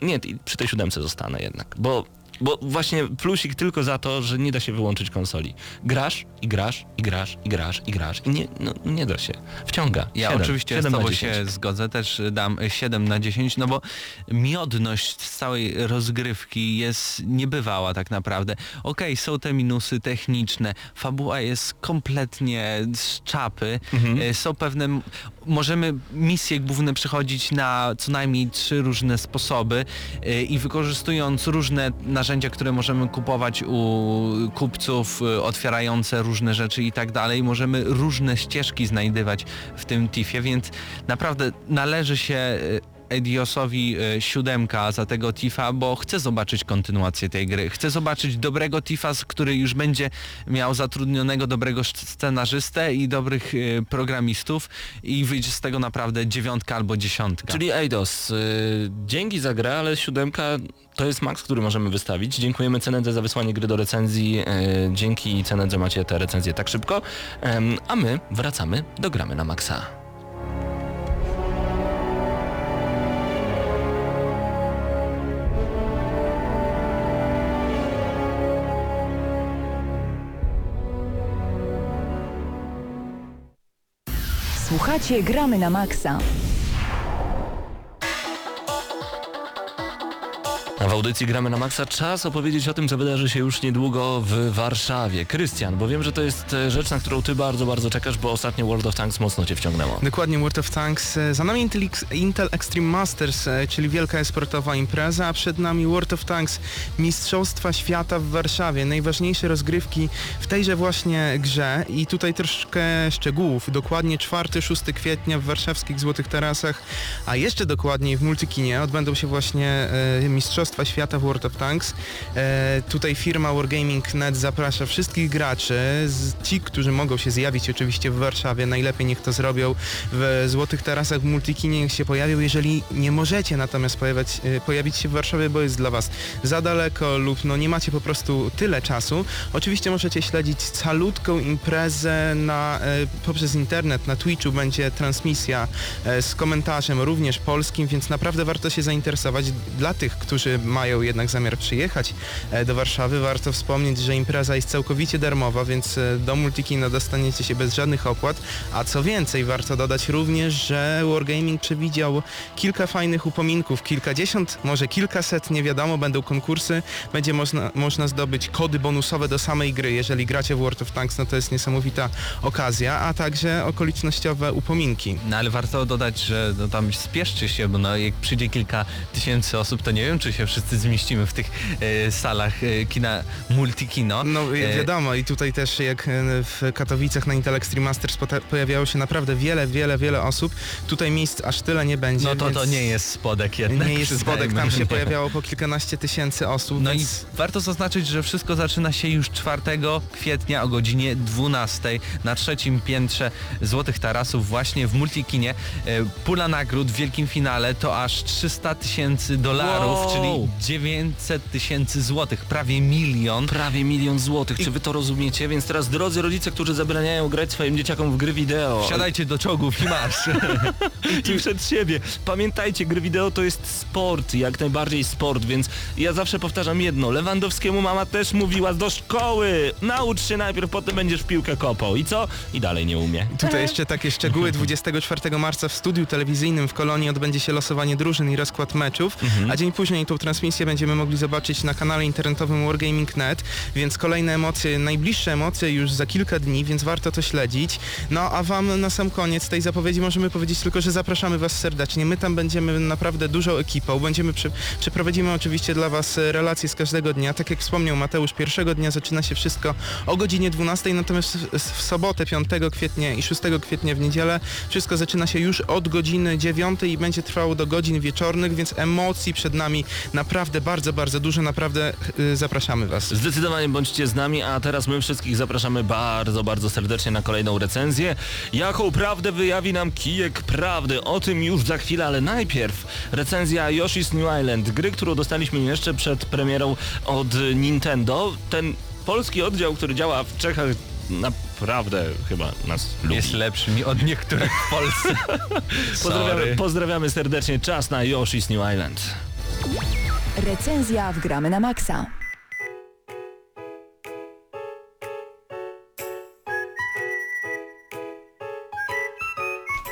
Nie, przy tej siódemce zostanę jednak, bo, bo właśnie plusik tylko za to, że nie da się wyłączyć konsoli. Grasz i grasz i grasz i grasz i grasz i nie, no, nie da się. Wciąga. Ja Siedem. oczywiście Siedem z na tobą 10. się zgodzę, też dam 7 na 10, no bo miodność z całej rozgrywki jest niebywała tak naprawdę. Okej, są te minusy techniczne, fabuła jest kompletnie z czapy, E, są pewne, możemy misje główne przechodzić na co najmniej trzy różne sposoby e, i wykorzystując różne narzędzia, które możemy kupować u kupców, e, otwierające różne rzeczy i tak dalej, możemy różne ścieżki znajdywać w tym Tiffie, więc naprawdę należy się e, Ediosowi e, siódemka za tego Tifa, bo chcę zobaczyć kontynuację tej gry. Chcę zobaczyć dobrego Tifa, który już będzie miał zatrudnionego dobrego scenarzystę i dobrych e, programistów i wyjdzie z tego naprawdę dziewiątka albo dziesiątka. Czyli Eidos, y, dzięki za grę, ale siódemka to jest maks, który możemy wystawić. Dziękujemy Cenedze za wysłanie gry do recenzji. y, dzięki Cenedze macie te recenzje tak szybko. Em, a my wracamy do gramy na maksa. Słuchacie Gramy na Maxa. W audycji gramy na maksa czas opowiedzieć o tym, co wydarzy się już niedługo w Warszawie. Krystian, bo wiem, że to jest e, rzecz, na którą ty bardzo, bardzo czekasz, bo ostatnio World of Tanks mocno cię wciągnęło. Dokładnie World of Tanks. E, Za nami Intel, Intel Extreme Masters, e, czyli wielka esportowa impreza, a przed nami World of Tanks, Mistrzostwa Świata w Warszawie. Najważniejsze rozgrywki w tejże właśnie grze i tutaj troszkę szczegółów. Dokładnie 4-6 kwietnia w warszawskich Złotych Tarasach, a jeszcze dokładniej w Multikinie odbędą się właśnie e, Mistrzostwa Świata w World of Tanks. E, tutaj firma Wargaming.net zaprasza wszystkich graczy, z, ci, którzy mogą się zjawić oczywiście w Warszawie, najlepiej niech to zrobią w Złotych Tarasach w Multikinie, niech się pojawią. Jeżeli nie możecie natomiast pojawiać, e, pojawić się w Warszawie, bo jest dla Was za daleko lub no nie macie po prostu tyle czasu, oczywiście możecie śledzić calutką imprezę na, e, poprzez internet, na Twitchu będzie transmisja e, z komentarzem również polskim, więc naprawdę warto się zainteresować. Dla tych, którzy mają jednak zamiar przyjechać e, do Warszawy, warto wspomnieć, że impreza jest całkowicie darmowa, więc e, do Multikina dostaniecie się bez żadnych opłat, a co więcej, warto dodać również, że Wargaming przewidział kilka fajnych upominków, kilkadziesiąt, może kilkaset, nie wiadomo, będą konkursy, będzie można, można zdobyć kody bonusowe do samej gry, jeżeli gracie w World of Tanks, no to jest niesamowita okazja, a także okolicznościowe upominki. No ale warto dodać, że no, tam spieszcie się, bo no, jak przyjdzie kilka tysięcy osób, to nie wiem, czy się wszyscy zmieścimy w tych e, salach e, kina Multikino. No E, wiadomo i tutaj też jak w Katowicach na Intel Extreme Masters pojawiało się naprawdę wiele, wiele, wiele osób. Tutaj miejsc aż tyle nie będzie. No to to nie jest spodek jednak. Nie jest spodek, tam się pojawiało po kilkanaście tysięcy osób, No więc... i warto zaznaczyć, że wszystko zaczyna się już 4 kwietnia o godzinie 12 na trzecim piętrze Złotych Tarasów właśnie w Multikinie. Pula nagród w wielkim finale to aż 300 tysięcy dolarów, Wow. czyli 900 tysięcy złotych, prawie milion. Prawie milion złotych, czy wy to rozumiecie? Więc teraz drodzy rodzice, którzy zabraniają grać swoim dzieciakom w gry wideo. Wsiadajcie do czołgów i marsz. i przed siebie. Pamiętajcie, gry wideo to jest sport, jak najbardziej sport, więc ja zawsze powtarzam jedno. Lewandowskiemu mama też mówiła do szkoły. Naucz się najpierw, potem będziesz w piłkę kopał. I co? I dalej nie umie. Tutaj jeszcze takie szczegóły. 24 marca w studiu telewizyjnym w Kolonii odbędzie się losowanie drużyn i rozkład meczów, a dzień później tą transmisję transmisję będziemy mogli zobaczyć na kanale internetowym Wargaming.net, więc kolejne emocje, najbliższe emocje już za kilka dni, więc warto to śledzić. No a wam na sam koniec tej zapowiedzi możemy powiedzieć tylko, że zapraszamy was serdecznie. My tam będziemy naprawdę dużą ekipą, będziemy przeprowadzimy oczywiście dla was relacje z każdego dnia. Tak jak wspomniał Mateusz, pierwszego dnia zaczyna się wszystko o godzinie 12, natomiast w, w sobotę 5 kwietnia i 6 kwietnia w niedzielę wszystko zaczyna się już od godziny 9 i będzie trwało do godzin wieczornych, więc emocji przed nami naprawdę bardzo, bardzo dużo. Naprawdę y, zapraszamy was. Zdecydowanie bądźcie z nami, a teraz my wszystkich zapraszamy bardzo, bardzo serdecznie na kolejną recenzję. Jaką prawdę wyjawi nam kijek prawdy? O tym już za chwilę, ale najpierw recenzja Yoshi's New Island, gry, którą dostaliśmy jeszcze przed premierą od Nintendo. Ten polski oddział, który działa w Czechach naprawdę chyba nas lubi. Jest lepszy mi od niektórych w Polsce. Pozdrawiamy, pozdrawiamy serdecznie. Czas na Yoshi's New Island. Recenzja w Gramy na Maxa.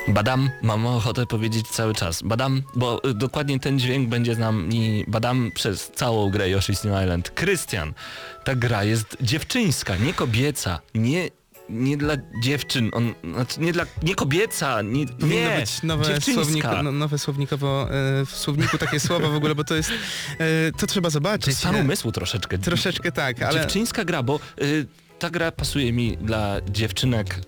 Badam, mam ochotę powiedzieć cały czas. Badam, bo y, dokładnie ten dźwięk będzie z nami badam przez całą grę Yoshi's New Island. Krystian, ta gra jest dziewczyńska, nie kobieca, nie, nie dla dziewczyn, on, znaczy nie dla, nie kobieca, nie, Powinno nie, być nowe, słowniko, no, nowe słownikowo, e, w słowniku takie słowa w ogóle, bo to jest, e, to trzeba To zobaczyć. jest stan E, umysłu troszeczkę. Troszeczkę tak, ale... Dziewczyńska gra, bo y, ta gra pasuje mi dla dziewczynek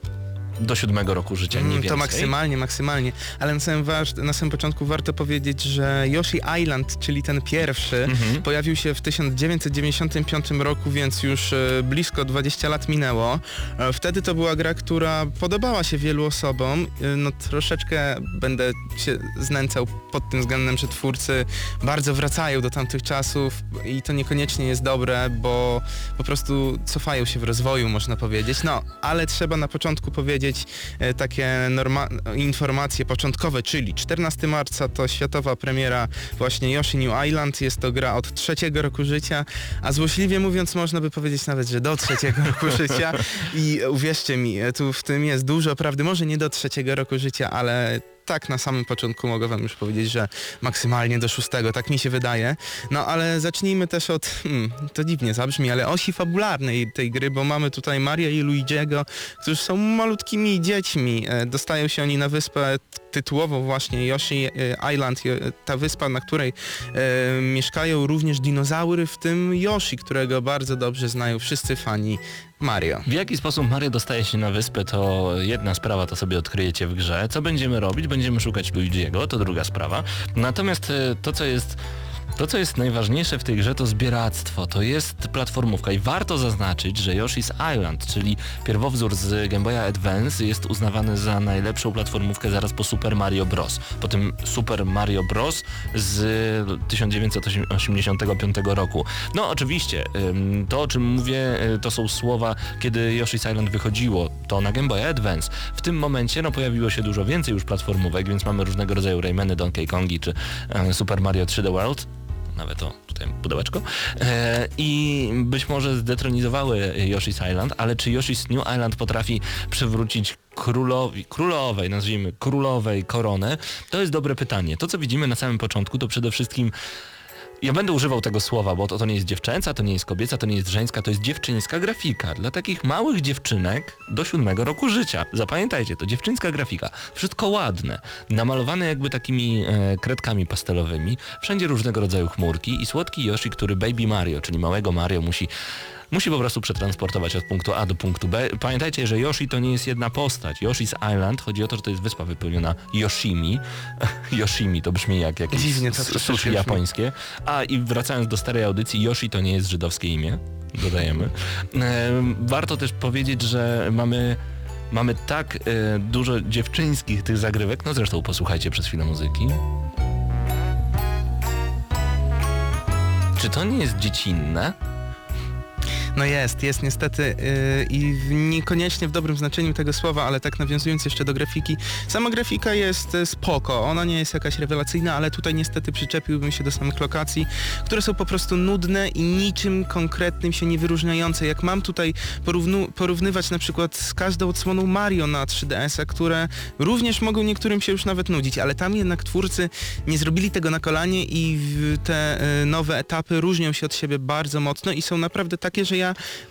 do siódmego roku życia, nie Mm, więcej. To maksymalnie, maksymalnie. Ale na samym, na samym początku warto powiedzieć, że Yoshi Island, czyli ten pierwszy, Mhm. pojawił się w 1995 roku, więc już e, blisko 20 lat minęło. E, Wtedy to była gra, która podobała się wielu osobom. E, No troszeczkę będę się znęcał pod tym względem, że twórcy bardzo wracają do tamtych czasów i to niekoniecznie jest dobre, bo po prostu cofają się w rozwoju, można powiedzieć. No, ale trzeba na początku powiedzieć e, takie informacje początkowe, czyli 14 marca to światowa premiera właśnie Yoshi New Island. Jest to gra od trzeciego roku życia, a złośliwie mówiąc można by powiedzieć nawet, że do trzeciego roku życia i uwierzcie mi, e, tu w tym jest dużo prawdy, może nie do trzeciego roku życia, ale tak na samym początku mogę wam już powiedzieć, że maksymalnie do szóstego, tak mi się wydaje. No ale zacznijmy też od, hmm, to dziwnie zabrzmi, ale osi fabularnej tej gry, bo mamy tutaj Maria i Luigiego, którzy są malutkimi dziećmi. E, Dostają się oni na wyspę tytułowo właśnie Yoshi e, Island, e, ta wyspa, na której e, mieszkają również dinozaury, w tym Yoshi, którego bardzo dobrze znają wszyscy fani Mario. W jaki sposób Mario dostaje się na wyspę, to jedna sprawa, to sobie odkryjecie w grze. Co będziemy robić? Będziemy szukać Luigiego, to druga sprawa. Natomiast e, to, co jest... To, co jest najważniejsze w tej grze, to zbieractwo. To jest platformówka i warto zaznaczyć, że Yoshi's Island, czyli pierwowzór z Game Boya Advance, jest uznawany za najlepszą platformówkę zaraz po Super Mario Bros. Po tym Super Mario Bros. z 1985 roku. No oczywiście, to o czym mówię, y, to są słowa, kiedy Yoshi's Island wychodziło, to na Game Boy Advance. W tym momencie no, pojawiło się dużo więcej już platformówek, więc mamy różnego rodzaju Raymany, Donkey Kongi czy e, Super Mario 3D World. Nawet o, tutaj pudełeczko. E, I być może zdetronizowały Yoshi's Island, ale czy Yoshi's New Island potrafi przywrócić królowi, królowej, nazwijmy królowej koronę? To jest dobre pytanie. To, co widzimy na samym początku, to przede wszystkim ja będę używał tego słowa, bo to, to nie jest dziewczęca, to nie jest kobieca, to nie jest żeńska, to jest dziewczyńska grafika. Dla takich małych dziewczynek do siódmego roku życia. Zapamiętajcie, to dziewczyńska grafika. Wszystko ładne. Namalowane jakby takimi e, kredkami pastelowymi. Wszędzie różnego rodzaju chmurki i słodki Yoshi, który Baby Mario, czyli małego Mario musi musi po prostu przetransportować od punktu A do punktu B. Pamiętajcie, że Yoshi to nie jest jedna postać. Yoshi's Island, chodzi o to, że to jest wyspa wypełniona Yoshimi. Yoshimi to brzmi jak jakieś Dziwnie sushi japońskie. A i wracając do starej audycji, Yoshi to nie jest żydowskie imię. Dodajemy. E, warto też powiedzieć, że mamy mamy tak e, dużo dziewczyńskich tych zagrywek, no zresztą posłuchajcie przez chwilę muzyki. Czy to nie jest dziecinne? No jest, jest niestety yy, i niekoniecznie w dobrym znaczeniu tego słowa, ale tak nawiązując jeszcze do grafiki. Sama grafika jest e, spoko, ona nie jest jakaś rewelacyjna, ale tutaj niestety przyczepiłbym się do samych lokacji, które są po prostu nudne i niczym konkretnym się nie wyróżniające. Jak mam tutaj porównu, porównywać na przykład z każdą odsłoną Mario na 3DS-a, które również mogą niektórym się już nawet nudzić, ale tam jednak twórcy nie zrobili tego na kolanie i te e, nowe etapy różnią się od siebie bardzo mocno i są naprawdę takie, że ja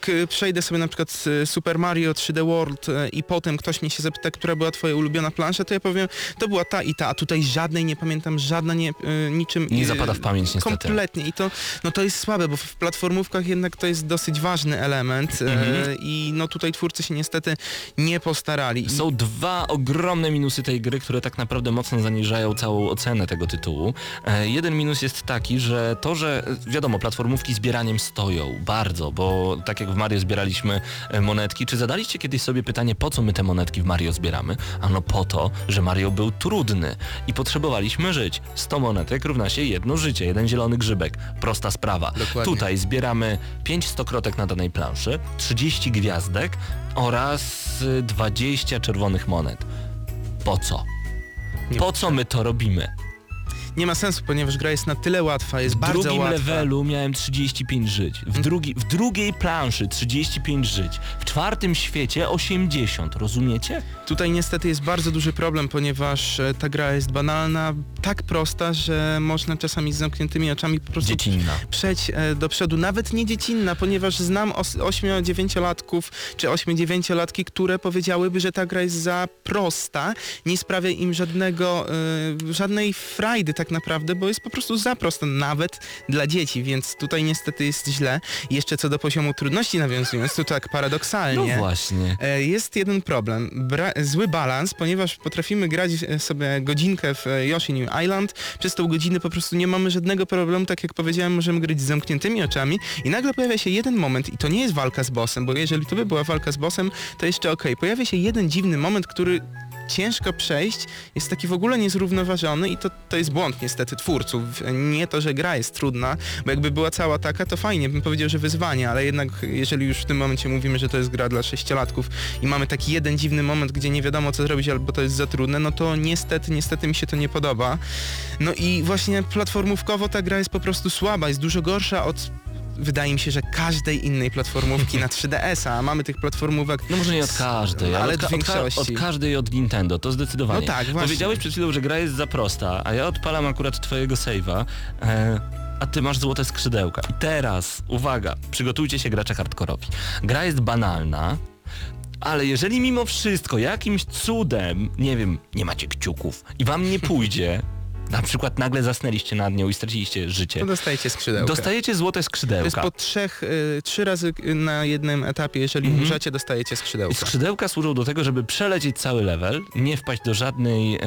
k- przejdę sobie na przykład z Super Mario 3D World e, i potem ktoś mnie się zapyta, która była twoja ulubiona plansza, to ja powiem, to była ta i ta, a tutaj żadnej nie pamiętam, żadna nie, e, niczym... Nie e, zapada w pamięć niestety. Kompletnie i to, no to jest słabe, bo w platformówkach jednak to jest dosyć ważny element e, Mhm. i no tutaj twórcy się niestety nie postarali. Są dwa ogromne minusy tej gry, które tak naprawdę mocno zaniżają całą ocenę tego tytułu. E, jeden minus jest taki, że to, że e, wiadomo, platformówki zbieraniem stoją bardzo, bo tak jak w Mario zbieraliśmy e, monetki, czy zadaliście kiedyś sobie pytanie, po co my te monetki w Mario zbieramy? Ano po to, że Mario był trudny i potrzebowaliśmy żyć. 100 monetek równa się jedno życie, jeden zielony grzybek. Prosta sprawa. Dokładnie. Tutaj zbieramy 5 stokrotek na danej planszy, 30 gwiazdek oraz y, 20 czerwonych monet. Po co? Po co my to robimy? Nie ma sensu, ponieważ gra jest na tyle łatwa, jest W bardzo drugim łatwa. levelu miałem 35 żyć, w, drugi, w drugiej planszy 35 żyć, w czwartym świecie 80, rozumiecie? Tutaj niestety jest bardzo duży problem, ponieważ e, ta gra jest banalna, tak prosta, że można czasami z zamkniętymi oczami po prostu Dziecinna. przejść e, do przodu. Nawet nie dziecinna, ponieważ znam 8-9-latków czy 8-9-latki, które powiedziałyby, że ta gra jest za prosta, nie sprawia im żadnego, e, żadnej frajdy tak naprawdę, bo jest po prostu za prosta, nawet dla dzieci, więc tutaj niestety jest źle. Jeszcze co do poziomu trudności nawiązując, to tak No paradoksalnie. właśnie. E, Jest jeden problem, Bra- zły balans, ponieważ potrafimy grać e, sobie godzinkę w e, Yoshi New Island, przez tą godzinę po prostu nie mamy żadnego problemu, tak jak powiedziałem, możemy grać z zamkniętymi oczami i nagle pojawia się jeden moment i to nie jest walka z bossem, bo jeżeli to by była walka z bossem, to jeszcze okej, pojawia się jeden dziwny moment, który ciężko przejść, jest taki w ogóle niezrównoważony i to, to jest błąd niestety twórców. Nie to, że gra jest trudna, bo jakby była cała taka, to fajnie, bym powiedział, że wyzwanie, ale jednak jeżeli już w tym momencie mówimy, że to jest gra dla sześciolatków i mamy taki jeden dziwny moment, gdzie nie wiadomo co zrobić albo to jest za trudne, no to niestety, niestety mi się to nie podoba. No i właśnie platformówkowo ta gra jest po prostu słaba, jest dużo gorsza od wydaje mi się, że każdej innej platformówki na 3DS-a, a mamy tych platformówek No może nie od każdej, ale, ale od, ka- w od, większości. od każdej od Nintendo, to zdecydowanie. No tak, właśnie. Powiedziałeś przed chwilą, że gra jest za prosta, a ja odpalam akurat twojego save'a, e, a ty masz złote skrzydełka. I teraz, uwaga, przygotujcie się gracze hardkorowi. Gra jest banalna, ale jeżeli mimo wszystko jakimś cudem, nie wiem, nie macie kciuków i wam nie pójdzie, na przykład nagle zasnęliście nad nią i straciliście życie, to dostajecie skrzydełka. dostajecie złote To jest skrzydełka. po trzech, y, trzy razy y, na jednym etapie, jeżeli Mhm. umrzecie, dostajecie I skrzydełka. skrzydełka służą do tego, żeby przelecieć cały level, nie wpaść do żadnej e,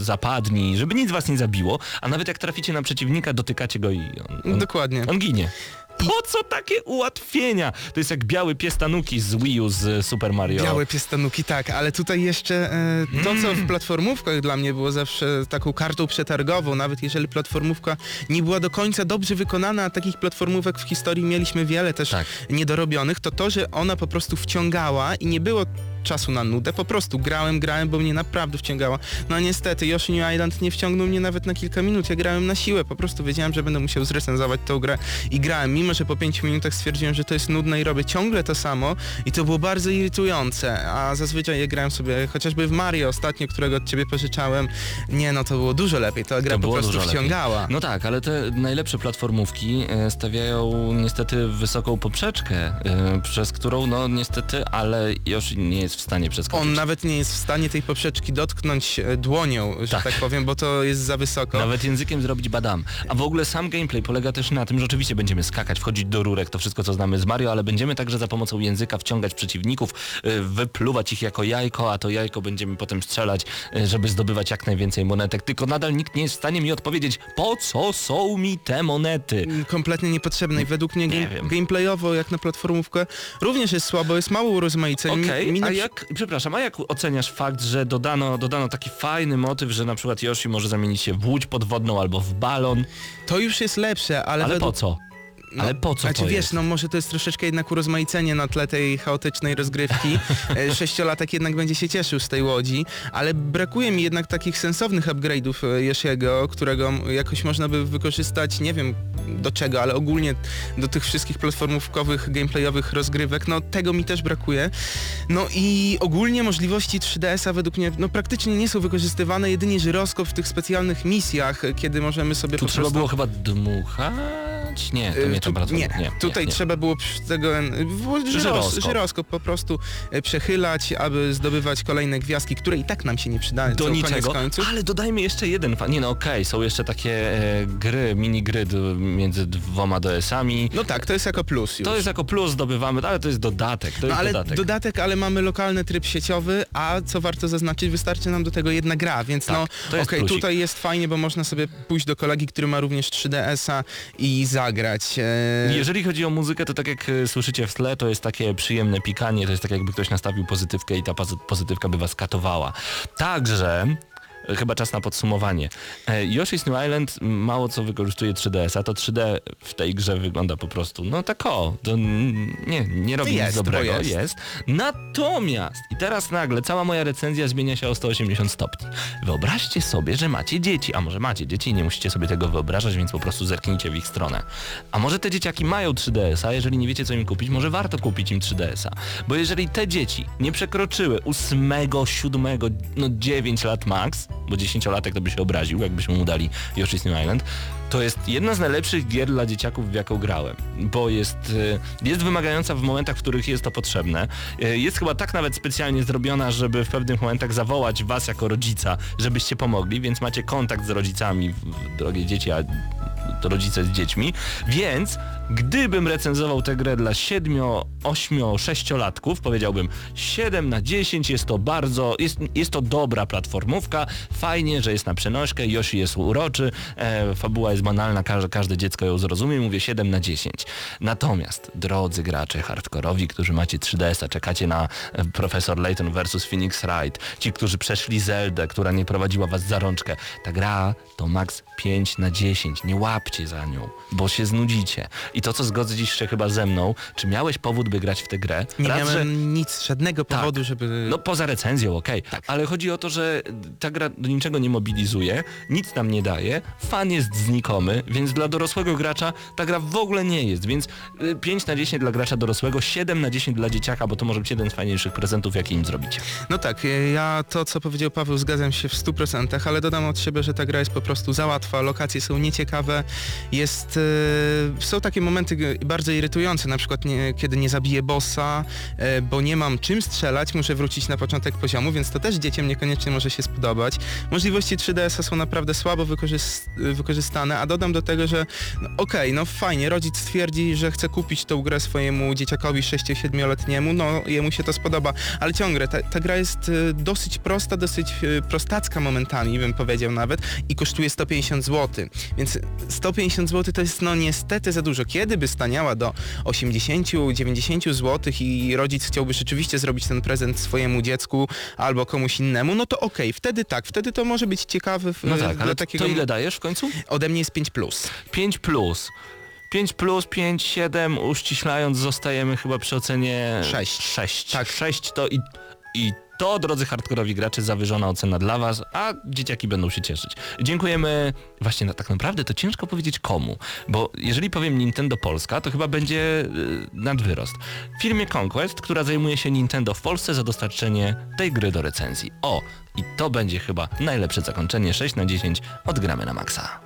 zapadni, żeby nic was nie zabiło, a nawet jak traficie na przeciwnika, dotykacie go i on, on, Dokładnie. on ginie. Po co takie ułatwienia? To jest jak biały pies Tanuki z Wii U z Super Mario. Białe piestanuki, tak, ale tutaj jeszcze e, to, co Mm. w platformówkach dla mnie było zawsze taką kartą przetargową, nawet jeżeli platformówka nie była do końca dobrze wykonana, a takich platformówek w historii mieliśmy wiele też Tak. niedorobionych, to to, że ona po prostu wciągała i nie było czasu na nudę, po prostu grałem, grałem, bo mnie naprawdę wciągała. No niestety, Yoshi New Island nie wciągnął mnie nawet na kilka minut, ja grałem na siłę, po prostu wiedziałem, że będę musiał zrecenzować tą grę i grałem, mimo że po 5 minutach stwierdziłem, że to jest nudne i robię ciągle to samo i to było bardzo irytujące, a zazwyczaj ja grałem sobie chociażby w Mario ostatnio, którego od ciebie pożyczałem, nie no, to było dużo lepiej, ta gra To po prostu dużo lepiej. wciągała. No tak, ale te najlepsze platformówki e, stawiają niestety wysoką poprzeczkę, e, przez którą no niestety, ale Yoshi nie jest w stanie przeskoczyć. On nawet nie jest w stanie tej poprzeczki dotknąć e, dłonią, że Tak. tak, powiem, bo to jest za wysoko. Nawet językiem zrobić badam. A w ogóle sam gameplay polega też na tym, że oczywiście będziemy skakać, wchodzić do rurek, to wszystko co znamy z Mario, ale będziemy także za pomocą języka wciągać przeciwników, y, wypluwać ich jako jajko, a to jajko będziemy potem strzelać, y, żeby zdobywać jak najwięcej monetek. Tylko nadal nikt nie jest w stanie mi odpowiedzieć, po co są mi te monety. kompletnie niepotrzebne i według mnie Nie game, gameplayowo jak na platformówkę również jest słabo, jest mało urozmaiceń. Okej, Mi- mi na a przy- jak, przepraszam, a jak oceniasz fakt, że dodano, dodano taki fajny motyw, że na przykład Yoshi może zamienić się w łódź podwodną albo w balon, To już jest lepsze, ale, ale po według, co? No, Ale po co znaczy, to wiesz, jest? no może to jest troszeczkę jednak urozmaicenie na tle tej chaotycznej rozgrywki. E, Sześciolatek jednak będzie się cieszył z tej łodzi, ale brakuje mi jednak takich sensownych upgrade'ów e, Yoshiego, którego m- jakoś można by wykorzystać, nie wiem do czego, ale ogólnie do tych wszystkich platformówkowych, gameplayowych rozgrywek, no tego mi też brakuje. No i ogólnie możliwości 3DS-a według mnie no praktycznie nie są wykorzystywane, jedynie żyroskop w tych specjalnych misjach, e, kiedy możemy sobie Tu po trzeba prostu... było chyba dmuchać? Nie, to Y, nie nie, nie, tutaj nie. trzeba było przy tego Żyroskop. żyroskop. po prostu y, przechylać, aby zdobywać kolejne gwiazdki, które i tak nam się nie przydają. do niczego, ale dodajmy jeszcze jeden Nie no okej, są jeszcze takie e, gry, minigry d- między dwoma DS-ami. No tak, to jest jako plus już. To jest jako plus zdobywamy, ale to jest dodatek, to no jest ale dodatek. dodatek, ale mamy lokalny tryb sieciowy, a co warto zaznaczyć, wystarczy nam do tego jedna gra, więc Tak, no okej, plusik. tutaj jest fajnie, bo można sobie pójść do kolegi, który ma również 3DS-a i zagrać. E, Jeżeli chodzi o muzykę, to tak jak e, słyszycie w tle, to jest takie przyjemne pikanie, to jest tak jakby ktoś nastawił pozytywkę i ta pozy- pozytywka by was katowała. Także... Chyba czas na podsumowanie. E, Yoshi's New Island mało co wykorzystuje 3DS, a to 3D w tej grze wygląda po prostu, no tak o, to nie, nie robi Jest, nic dobrego, jest. jest. Natomiast, i teraz nagle cała moja recenzja zmienia się o 180 stopni. Wyobraźcie sobie, że macie dzieci, a może macie dzieci i nie musicie sobie tego wyobrażać, więc po prostu zerknijcie w ich stronę. A może te dzieciaki mają 3DS-a, jeżeli nie wiecie co im kupić, może warto kupić im 3DS-a. Bo jeżeli te dzieci nie przekroczyły 8, 7, no 9 lat max, bo 10-latek to by się obraził, jakbyśmy mu dali Yoshi's New Island, to jest jedna z najlepszych gier dla dzieciaków, w jaką grałem, bo jest, y, jest wymagająca w momentach, w których jest to potrzebne. Y, Jest chyba tak nawet specjalnie zrobiona, żeby w pewnych momentach zawołać was jako rodzica, żebyście pomogli, więc macie kontakt z rodzicami, drogie dzieci, a rodzice z dziećmi, więc gdybym recenzował tę grę dla 7, 8, 6 latków, powiedziałbym 7 na 10 jest to bardzo, jest, jest to dobra platformówka, fajnie, że jest na przenośkę, Yoshi jest uroczy, e, fabuła jest banalna, każde, każde dziecko ją zrozumie, mówię 7 na 10. Natomiast, drodzy gracze hardkorowi, którzy macie 3DS-a, czekacie na e, Professor Layton vs Phoenix Wright, ci, którzy przeszli Zeldę, która nie prowadziła was za rączkę, ta gra to max 5 na 10, nie łapcie za nią, bo się znudzicie. I to, co zgodzisz się chyba ze mną, czy miałeś powód, by grać w tę grę? nie Raz, miałem że- nic, żadnego Tak. powodu, żeby... no poza recenzją, okej. Ale chodzi o to, że ta gra do niczego nie mobilizuje, nic nam nie daje, fan jest znikomy, więc dla dorosłego gracza ta gra w ogóle nie jest, więc y, 5 na 10 dla gracza dorosłego, 7 na 10 dla dzieciaka, bo to może być jeden z fajniejszych prezentów, jakie im zrobicie. No tak, e, ja to co powiedział Paweł zgadzam się w 100%, ale dodam od siebie, że ta gra jest po prostu za łatwa, lokacje są nieciekawe, jest, e, są takie momenty g- bardzo irytujące, na przykład nie, kiedy nie zabiję bossa, e, bo nie mam czym strzelać, muszę wrócić na początek poziomu, więc to też dzieciom niekoniecznie może się spodobać. Możliwości 3DS-a są naprawdę słabo wykorzys- wykorzystane, a dodam do tego, że no, okej, no fajnie, rodzic stwierdzi, że chce kupić tą grę swojemu dzieciakowi 6-7-letniemu, no jemu się to spodoba, ale ciągle ta, ta gra jest y, dosyć prosta, dosyć prostacka momentami, bym powiedział nawet, i kosztuje 150 zł. Więc 150 zł to jest no niestety za dużo. Kiedy by staniała do 80-90 zł i rodzic chciałby rzeczywiście zrobić ten prezent swojemu dziecku albo komuś innemu, no to okej, wtedy tak, wtedy to może być ciekawe w, No tak, ale takiego... to ile dajesz w końcu? Ode mnie jest 5+. Plus. 5 plus. 5 plus, 5, 7, uściślając zostajemy chyba przy ocenie Sześć. 6. Tak. 6 to i, i to, drodzy hardkorowi gracze, zawyżona ocena dla was, a dzieciaki będą się cieszyć. Dziękujemy, właśnie na, tak naprawdę to ciężko powiedzieć komu, bo jeżeli powiem Nintendo Polska, to chyba będzie y, nadwyrost. Firmie Conquest, która zajmuje się Nintendo w Polsce za dostarczenie tej gry do recenzji. O, i to będzie chyba najlepsze zakończenie 6 na 10 odgramy na maksa.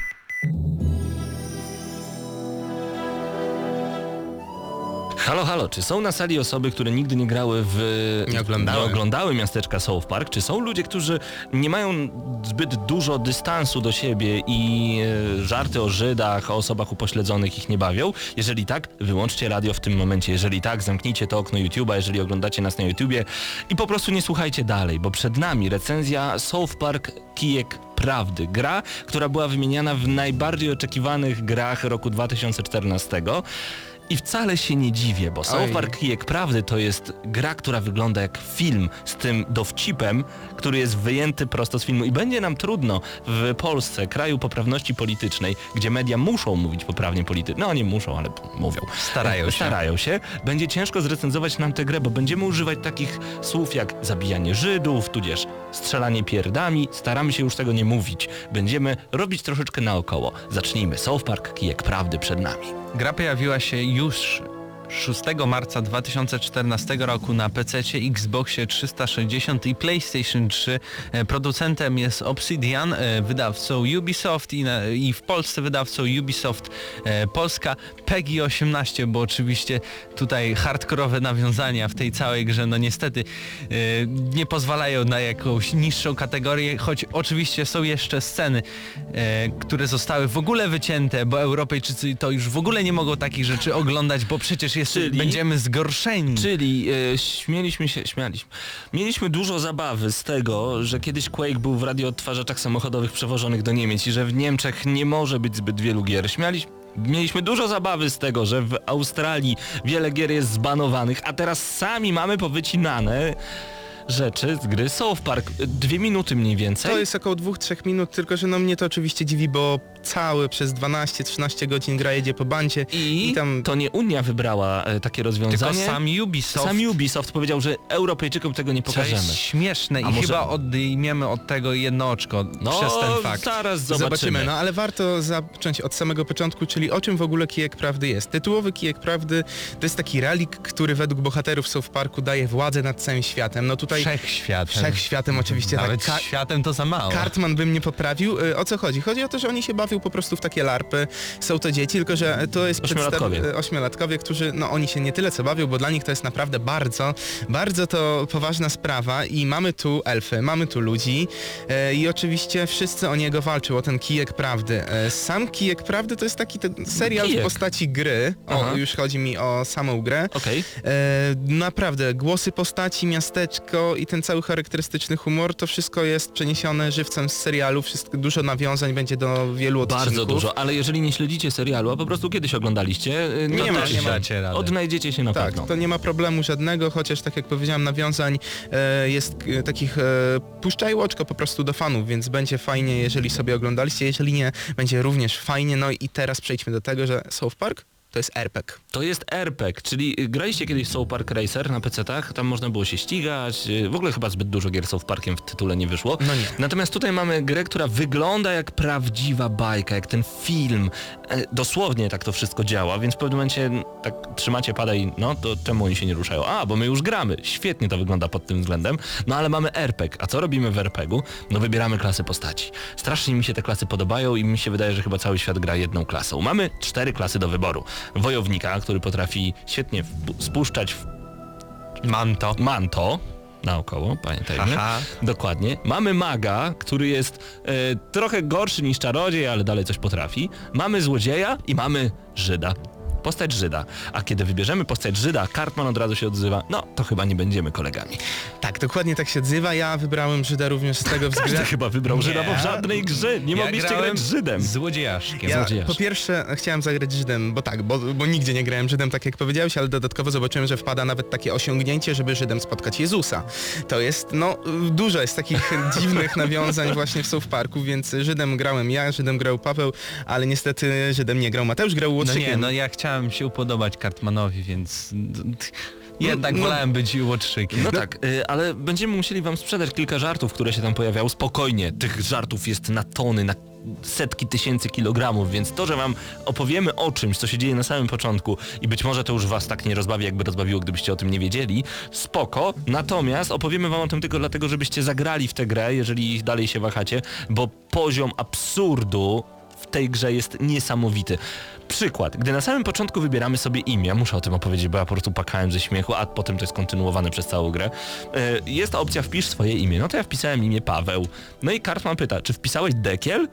Halo, czy są na sali osoby, które nigdy nie grały w... Nie oglądały. Nie oglądały miasteczka South Park? Czy są ludzie, którzy nie mają zbyt dużo dystansu do siebie i e, żarty o Żydach, o osobach upośledzonych ich nie bawią? Jeżeli tak, wyłączcie radio w tym momencie. Jeżeli tak, zamknijcie to okno YouTube'a, jeżeli oglądacie nas na YouTubie i po prostu nie słuchajcie dalej, bo przed nami recenzja South Park Kijek Prawdy. Gra, która była wymieniana w najbardziej oczekiwanych grach roku 2014. I wcale się nie dziwię, bo. Park Kijek Prawdy to jest gra, która wygląda jak film z tym dowcipem, który jest wyjęty prosto z filmu i będzie nam trudno w Polsce, kraju poprawności politycznej, gdzie media muszą mówić poprawnie politycznie, no nie muszą, ale mówią. Starają się. Starają się. Będzie ciężko zrecenzować nam tę grę, bo będziemy używać takich słów jak zabijanie Żydów, tudzież strzelanie pierdami. Staramy się już tego nie mówić. Będziemy robić troszeczkę naokoło. Zacznijmy. South Park Kijek Prawdy przed nami. Gra pojawiła się już 6 marca 2014 roku na PC, Xboxie 360 i PlayStation 3. E, Producentem jest Obsidian, e, wydawcą Ubisoft i, na, i w Polsce wydawcą Ubisoft e, Polska. PEGI 18, bo oczywiście tutaj hardkorowe nawiązania w tej całej grze no niestety nie pozwalają na jakąś niższą kategorię, choć oczywiście są jeszcze sceny, które zostały w ogóle wycięte, bo Europejczycy to już w ogóle nie mogą takich rzeczy oglądać, bo przecież Czyli- będziemy zgorszeni. Czyli e, śmieliśmy się, śmialiśmy. Mieliśmy dużo zabawy z tego, że kiedyś Quake był w radioodtwarzaczach samochodowych przewożonych do Niemiec i że w Niemczech nie może być zbyt wielu gier. Śmialiśmy Mieliśmy dużo zabawy z tego, że w Australii wiele gier jest zbanowanych, a teraz sami mamy powycinane rzeczy z gry South Park. Dwie minuty mniej więcej. To jest około 2-3 minut, tylko że no mnie to oczywiście dziwi, bo cały przez 12-13 godzin gra jedzie po bancie I, i tam to nie Unia wybrała e, takie rozwiązanie. Tylko sam Ubisoft. Sam Ubisoft powiedział, że Europejczykom tego nie pokażemy. jest śmieszne i A może- chyba odejmiemy od tego jedno oczko No, przez ten fakt. zaraz zobaczymy. Zobaczymy, no ale warto zacząć od samego początku, czyli o czym w ogóle Kijek Prawdy jest. Tytułowy Kijek Prawdy to jest taki relik, który według bohaterów South Parku daje władzę nad całym światem. No tutaj Wszechświatem. wszechświatem oczywiście Nawet tak. Ka- światem to za mało. Cartman by mnie poprawił. Y, O co chodzi? Chodzi o to, że oni się bawią po prostu w takie larpy. Są to dzieci, tylko że to jest Ośmiolatkowie. ośmiolatkowie, którzy, no oni się nie tyle co bawią, bo dla nich to jest naprawdę bardzo, bardzo to poważna sprawa i mamy tu elfy, mamy tu ludzi e, i oczywiście wszyscy o niego walczą, o ten kijek prawdy. E, sam kijek prawdy to jest taki ten serial Kijek. w postaci gry. O, Aha. już chodzi mi o samą grę. Okej. E, naprawdę, głosy postaci, miasteczko i ten cały charakterystyczny humor, to wszystko jest przeniesione żywcem z serialu, wszystko, dużo nawiązań będzie do wielu odcinków. Bardzo dużo, ale jeżeli nie śledzicie serialu, a po prostu kiedyś oglądaliście, y, no Nie ma, nie. Dacie odnajdziecie się na Tak, pewno. to nie ma problemu żadnego, chociaż tak jak powiedziałem, nawiązań e, jest e, takich e, puszczaj łoczko po prostu do fanów, więc będzie fajnie, jeżeli sobie oglądaliście, jeżeli nie, będzie również fajnie. No i teraz przejdźmy do tego, że South Park to jest RPG. To jest RPG, czyli y, graliście kiedyś w South Park Racer na PC-tach, tam można było się ścigać, y, w ogóle chyba zbyt dużo gier South Parkiem w tytule nie wyszło. No nie. Natomiast tutaj mamy grę, która wygląda jak prawdziwa bajka, jak ten film. E, dosłownie tak to wszystko działa, więc w pewnym momencie n- tak trzymacie pada i no to czemu oni się nie ruszają? A, bo my już gramy. Świetnie to wygląda pod tym względem. No ale mamy RPG. A co robimy w RPG-u? No wybieramy klasy postaci. Strasznie mi się te klasy podobają i mi się wydaje, że chyba cały świat gra jedną klasą. Mamy cztery klasy do wyboru. Wojownika, który potrafi świetnie spuszczać w Manto. manto naokoło, pamiętajmy. Haha. Dokładnie. Mamy maga, który jest e, trochę gorszy niż czarodziej, ale dalej coś potrafi. Mamy złodzieja i mamy Żyda. Postać Żyda. A kiedy wybierzemy postać Żyda, Cartman od razu się odzywa, no to chyba nie będziemy kolegami. Tak, dokładnie tak się odzywa. Ja wybrałem Żyda również z tego Każdy względu. chyba wybrał Nie. Żyda, bo w żadnej grze nie Ja mogliście grać Żydem. Złodziejaszkiem. Ja Złodziejaszkiem. po pierwsze chciałem zagrać Żydem, bo tak, bo, bo nigdzie nie grałem Żydem, tak jak powiedziałeś, ale dodatkowo zobaczyłem, że wpada nawet takie osiągnięcie, żeby Żydem spotkać Jezusa. To jest, no, dużo jest takich dziwnych nawiązań właśnie w South Parku, więc Żydem grałem ja, Żydem grał Paweł, ale niestety Żydem nie grał Mateusz, grał No Łotrzykiem. nie, no ja chciałem się upodobać Cartmanowi, więc jednak no- wolałem być łotrzykiem. No tak, y, ale będziemy musieli wam sprzedać kilka żartów, które się tam pojawiały. Spokojnie, tych żartów jest na tony, na setki tysięcy kilogramów, więc to, że wam opowiemy o czymś, co się dzieje na samym początku i być może to już was tak nie rozbawi, jakby rozbawiło, gdybyście o tym nie wiedzieli, spoko. Natomiast opowiemy wam o tym tylko dlatego, żebyście zagrali w tę grę, jeżeli dalej się wahacie, bo poziom absurdu w tej grze jest niesamowity. Przykład, gdy na samym początku wybieramy sobie imię, muszę o tym opowiedzieć, bo ja po prostu pakałem ze śmiechu, a potem to jest kontynuowane przez całą grę. E, Jest opcja wpisz swoje imię. No to ja wpisałem imię Paweł. No i Kartman pyta, czy wpisałeś Dekiel?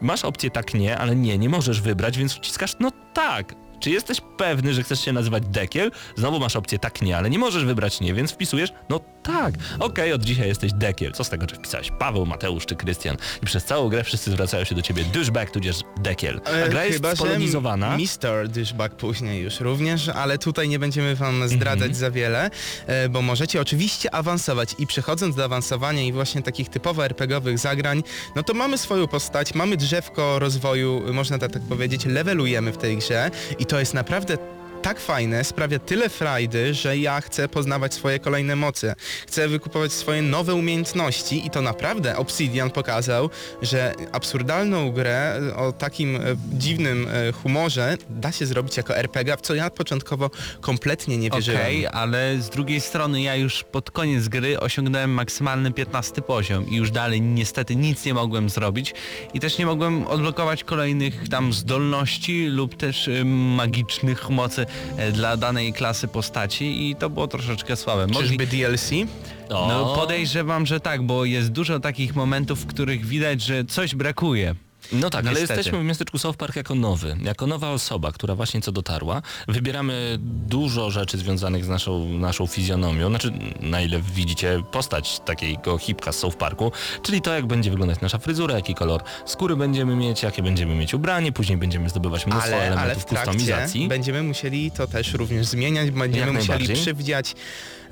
Masz opcję tak nie, ale nie, nie możesz wybrać, więc wciskasz no tak. Czy jesteś pewny, że chcesz się nazywać Dekiel? Znowu masz opcję tak nie, ale nie możesz wybrać nie, więc wpisujesz no tak. Okej, od dzisiaj jesteś Dekiel. Co z tego, czy wpisałeś Paweł, Mateusz czy Krystian? I przez całą grę wszyscy zwracają się do ciebie douchebag tudzież Dekiel. A E, gra jest Chyba, spolonizowana. Mr. Dishbag później już również, ale tutaj nie będziemy wam zdradzać Mhm. za wiele, e, bo możecie oczywiście awansować i przechodząc do awansowania i właśnie takich typowo RPGowych zagrań, no to mamy swoją postać, mamy drzewko rozwoju, można tak powiedzieć, levelujemy w tej grze i to jest naprawdę tak fajne, sprawia tyle frajdy, że ja chcę poznawać swoje kolejne moce. Chcę wykupować swoje nowe umiejętności i to naprawdę Obsidian pokazał, że absurdalną grę o takim e, dziwnym e, humorze da się zrobić jako RPG, w co ja początkowo kompletnie nie wierzyłem. Okej, ale z drugiej strony ja już pod koniec gry osiągnąłem maksymalny 15 poziom i już dalej niestety nic nie mogłem zrobić i też nie mogłem odblokować kolejnych tam zdolności lub też y, magicznych mocy dla danej klasy postaci i to było troszeczkę słabe. Mogli- Czyżby DLC? O. No podejrzewam, że tak, bo jest dużo takich momentów, w których widać, że coś brakuje. No tak, ale Niestety. jesteśmy w miasteczku South Park jako nowy, jako nowa osoba, która właśnie co dotarła. Wybieramy dużo rzeczy związanych z naszą, naszą fizjonomią, znaczy na ile widzicie postać takiego hipka z South Parku, czyli to jak będzie wyglądać nasza fryzura, jaki kolor skóry będziemy mieć, jakie będziemy mieć ubranie, później będziemy zdobywać mnóstwo Ale, ale elementów w trakcie kustomizacji. będziemy musieli to też również zmieniać, będziemy musieli najbardziej.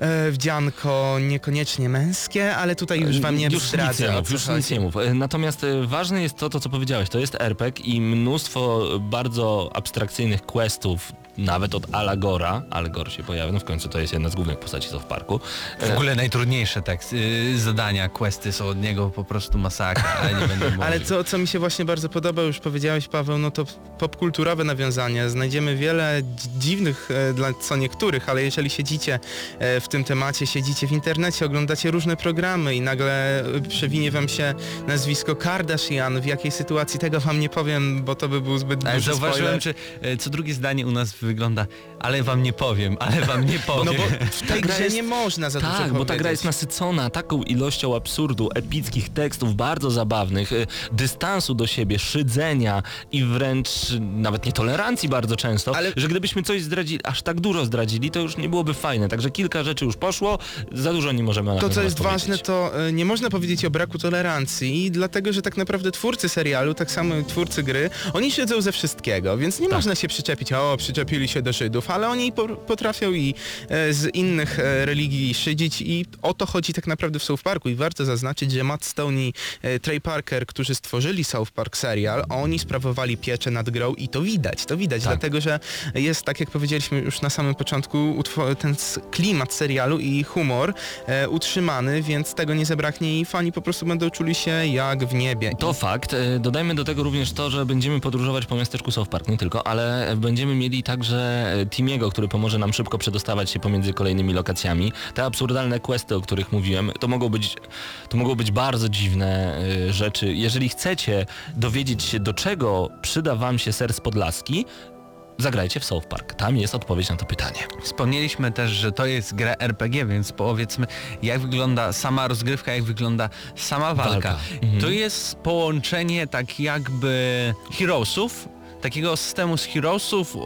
E, wdzianko niekoniecznie męskie, ale tutaj już wam nie już zdradzę. już chodzi. nic nie mów. E, Natomiast e, ważne jest to, to co powiedziałeś, to jest RPG i mnóstwo bardzo abstrakcyjnych questów, nawet od Alagora, Alagor się pojawia, no w końcu to jest jedna z głównych postaci South Parku. W ogóle najtrudniejsze tekst, y, zadania, questy są od niego po prostu masakra, ale nie będę mówił. Ale co, co mi się właśnie bardzo podoba, już powiedziałeś Paweł, no to popkulturowe nawiązania. Znajdziemy wiele dzi- dziwnych e, dla co niektórych, ale jeżeli siedzicie e, w tym temacie, siedzicie w internecie, oglądacie różne programy i nagle e, przewinie wam się nazwisko Kardashian, w jakiej sytuacji tego wam nie powiem, bo to by był zbyt Ale duży zauważyłem, spoiler. czy e, co drugie zdanie u nas wygląda, ale wam nie powiem, ale wam nie powiem. No bo w tej grze jest- nie można za dużo Tak, bo ta gra jest nasycona taką ilością absurdu, epickich tekstów, bardzo zabawnych, y, dystansu do siebie, szydzenia i wręcz y, nawet nietolerancji bardzo często, Ale- że gdybyśmy coś zdradzili, aż tak dużo zdradzili, to już nie byłoby fajne. Także kilka rzeczy już poszło, za dużo nie możemy na To, co jest powiedzieć. ważne, to e, nie można powiedzieć o braku tolerancji, dlatego że tak naprawdę twórcy serialu, tak samo twórcy gry, oni siedzą ze wszystkiego, więc nie Tak. można się przyczepić, o, przyczepili się do Żydów, ale oni po, potrafią i e, z innych e, religii szydzić i o to chodzi tak naprawdę w South Parku i warto zaznaczyć, że Matt Stone i e, Trey Parker, którzy stworzyli South Park serial, oni sprawowali pieczę nad grą i to widać, to widać, Tak. dlatego że jest, tak jak powiedzieliśmy już na samym początku, ten klimat serialu i humor e, utrzymany, więc tego nie zabraknie i fani po prostu będą czuli się jak w niebie. To fakt. E, Dodajmy do tego również to, że będziemy podróżować po miasteczku South Park, nie tylko, ale będziemy mieli także Timiego, który pomoże nam szybko przedostawać się pomiędzy kolejnymi lokacjami. Te absurdalne questy, o których mówiłem, to mogą być, to mogą być bardzo dziwne e, rzeczy. Jeżeli chcecie dowiedzieć się, do czego przyda wam się ser z Podlaski, zagrajcie w South Park. Tam jest odpowiedź na to pytanie. Wspomnieliśmy też, że to jest gra RPG, więc powiedzmy jak wygląda sama rozgrywka, jak wygląda sama walka. Walka. Mhm. To jest połączenie tak jakby Heroesów, takiego systemu z Heroesów, e,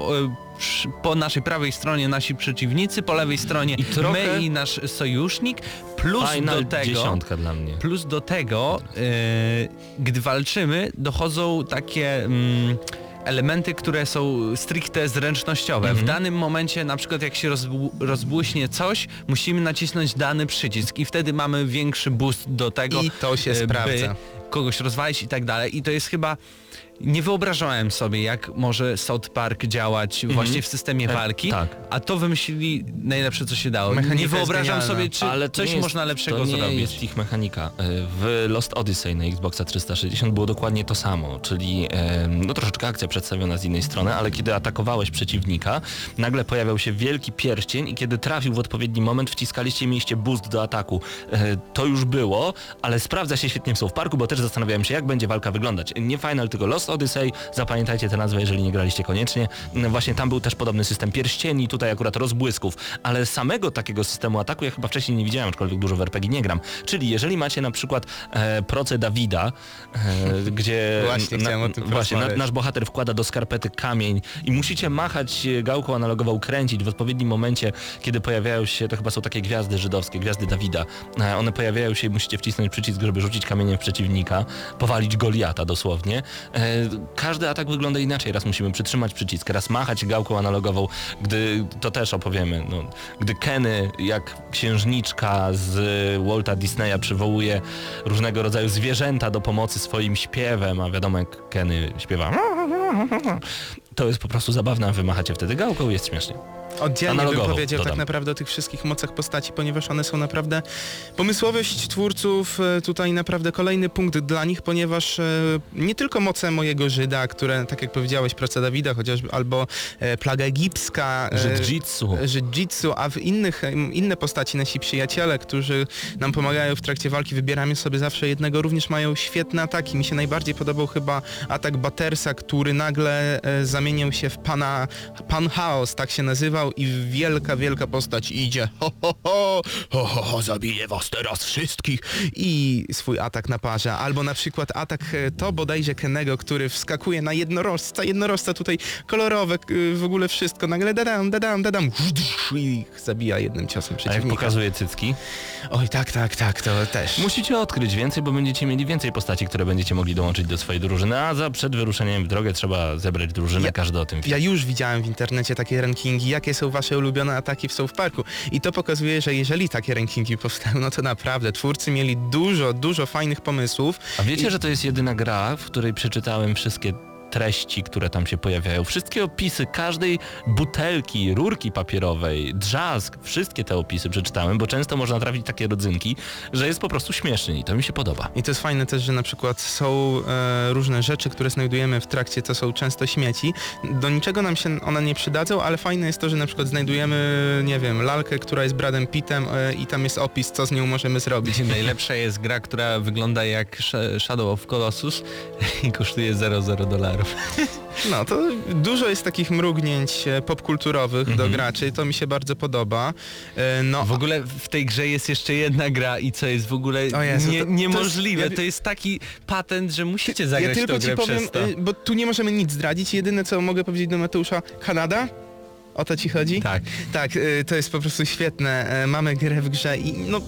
po naszej prawej stronie nasi przeciwnicy, po lewej stronie I my i nasz sojusznik, plus do tego... Plus do tego, e, gdy walczymy, dochodzą takie mm, elementy, które są stricte zręcznościowe. Mhm. W danym momencie, na przykład jak się rozbł- rozbłyśnie coś, musimy nacisnąć dany przycisk i wtedy mamy większy boost do tego, I to się e, sprawdza. by kogoś rozwalić i tak dalej. I to jest chyba... Nie wyobrażałem sobie, jak może South Park działać właśnie w systemie E, walki, tak. a to wymyślili najlepsze, co się dało. Mechanika nie wyobrażam sobie, czy Ale coś jest, można lepszego to nie zrobić. jest ich mechanika. E, W Lost Odyssey na Xboxa 360 było dokładnie to samo, czyli e, no troszeczkę akcja przedstawiona z innej strony, ale kiedy atakowałeś przeciwnika, nagle pojawiał się wielki pierścień i kiedy trafił w odpowiedni moment, wciskaliście mieliście boost do ataku. To już było, ale sprawdza się świetnie w South Parku, bo też zastanawiałem się, jak będzie walka wyglądać. Nie Final, tylko Lost Lost Odyssey, zapamiętajcie tę nazwę, jeżeli nie graliście koniecznie. Mm, Właśnie tam był też podobny system pierścieni, tutaj akurat rozbłysków, ale samego takiego systemu ataku ja chyba wcześniej nie widziałem, aczkolwiek dużo w RPG nie gram. Czyli jeżeli macie na przykład e, proce Dawida, e, gdzie Właśnie tym właśnie, na, nasz bohater wkłada do skarpety kamień i musicie machać e, gałką analogową, kręcić w odpowiednim momencie, kiedy pojawiają się, to chyba są takie gwiazdy żydowskie, gwiazdy Dawida. E, One pojawiają się i musicie wcisnąć przycisk, żeby rzucić kamieniem w przeciwnika, powalić Goliata dosłownie. E, Każdy atak wygląda inaczej. Raz musimy przytrzymać przycisk, raz machać gałką analogową, gdy, to też opowiemy, no, gdy Kenny jak księżniczka z Walta Disneya przywołuje różnego rodzaju zwierzęta do pomocy swoim śpiewem, a wiadomo jak Kenny śpiewa to jest po prostu zabawne, wy machacie wtedy gałką i jest śmiesznie. Oddzielnie Analogowo, bym powiedział dodam. tak naprawdę o tych wszystkich mocach postaci, ponieważ one są naprawdę... Pomysłowość twórców e, tutaj naprawdę kolejny punkt dla nich, ponieważ e, nie tylko moce mojego Żyda, które tak jak powiedziałeś, praca Dawida chociażby, albo e, plaga egipska, Żydżitsu. Żydżitsu, a w innych, inne postaci, nasi przyjaciele, którzy nam pomagają w trakcie walki, wybieramy sobie zawsze jednego, również mają świetne ataki. Mi się najbardziej podobał chyba atak Battersa, który nagle e, zamienił się w pana, pan Chaos, tak się nazywał i wielka, wielka postać idzie ho, ho, ho, ho, ho, ho, zabiję was teraz wszystkich i swój atak naparza. Albo na przykład atak e, to bodajże Kennego, który wskakuje na jednorożca, jednorożca tutaj kolorowe, w ogóle wszystko, nagle dadam, dadam, dadam i zabija jednym ciosem A jak przeciwnika. pokazuje cycki? Oj, tak, tak, tak, to też. Musicie odkryć więcej, bo będziecie mieli więcej postaci, które będziecie mogli dołączyć do swojej drużyny, a za przed wyruszeniem w drogę trzeba zebrać drużynę, Ja- każdy o tym wie. Ja już widziałem w internecie takie rankingi, jakie są wasze ulubione ataki w South Parku. I to pokazuje, że jeżeli takie rankingi powstają, no to naprawdę twórcy mieli dużo, dużo fajnych pomysłów. A wiecie, I- że to jest jedyna gra, w której przeczytałem wszystkie treści, które tam się pojawiają, wszystkie opisy każdej butelki, rurki papierowej, drzazg, wszystkie te opisy przeczytałem, bo często można trafić takie rodzynki, że jest po prostu śmieszny i to mi się podoba. I to jest fajne też, że na przykład są e, różne rzeczy, które znajdujemy w trakcie, to są często śmieci. Do niczego nam się one nie przydadzą, ale fajne jest to, że na przykład znajdujemy, nie wiem, lalkę, która jest Bradem Pittem e, i tam jest opis, co z nią możemy zrobić. Najlepsza jest gra, która wygląda jak Sh- Shadow of Colossus i kosztuje 0,0 dolarów. No, to dużo jest takich mrugnięć e, popkulturowych do graczy, to mi się bardzo podoba. E, No, W ogóle w tej grze jest jeszcze jedna gra i co jest w ogóle Jezu, nie, to- to jest- niemożliwe. ja- To jest taki patent, że musicie ja zagrać w tylko tę ci grę powiem, e, bo tu nie możemy nic zdradzić. Jedyne, co mogę powiedzieć do Mateusza, Kanada? O to ci chodzi? Tak. Tak, y, to jest po prostu świetne. E, Mamy grę w grze i no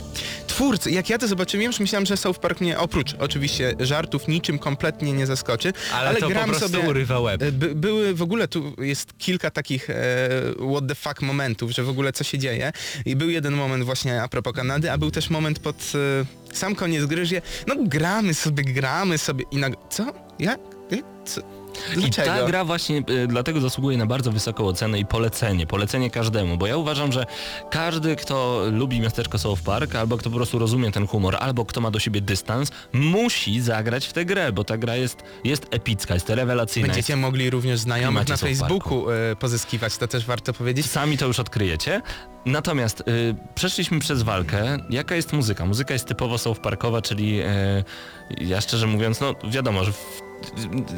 twórcy, jak ja to zobaczyłem, już myślałem, że South Park mnie oprócz oczywiście żartów niczym kompletnie nie zaskoczy, Ale, ale, to gram po prostu sobie urywa łeb. E, By, były w ogóle tu jest kilka takich e, what the fuck momentów, że w ogóle co się dzieje. I był jeden moment właśnie a propos Kanady, a był też moment pod e, sam koniec gry, że no gramy sobie, gramy sobie i nagle co? Jak? Jak? Co? I Dlaczego? ta gra właśnie y, dlatego zasługuje na bardzo wysoką ocenę i polecenie, polecenie każdemu, bo ja uważam, że każdy, kto lubi miasteczko South Park, albo kto po prostu rozumie ten humor, albo kto ma do siebie dystans, musi zagrać w tę grę, bo ta gra jest, jest epicka, jest rewelacyjna. Będziecie mogli również znajomych na Facebooku e, pozyskiwać, to też warto powiedzieć. Sami to już odkryjecie. Natomiast y, przeszliśmy przez walkę. Jaka jest muzyka? Muzyka jest typowo South Parkowa, czyli y, ja szczerze mówiąc, no wiadomo, że w,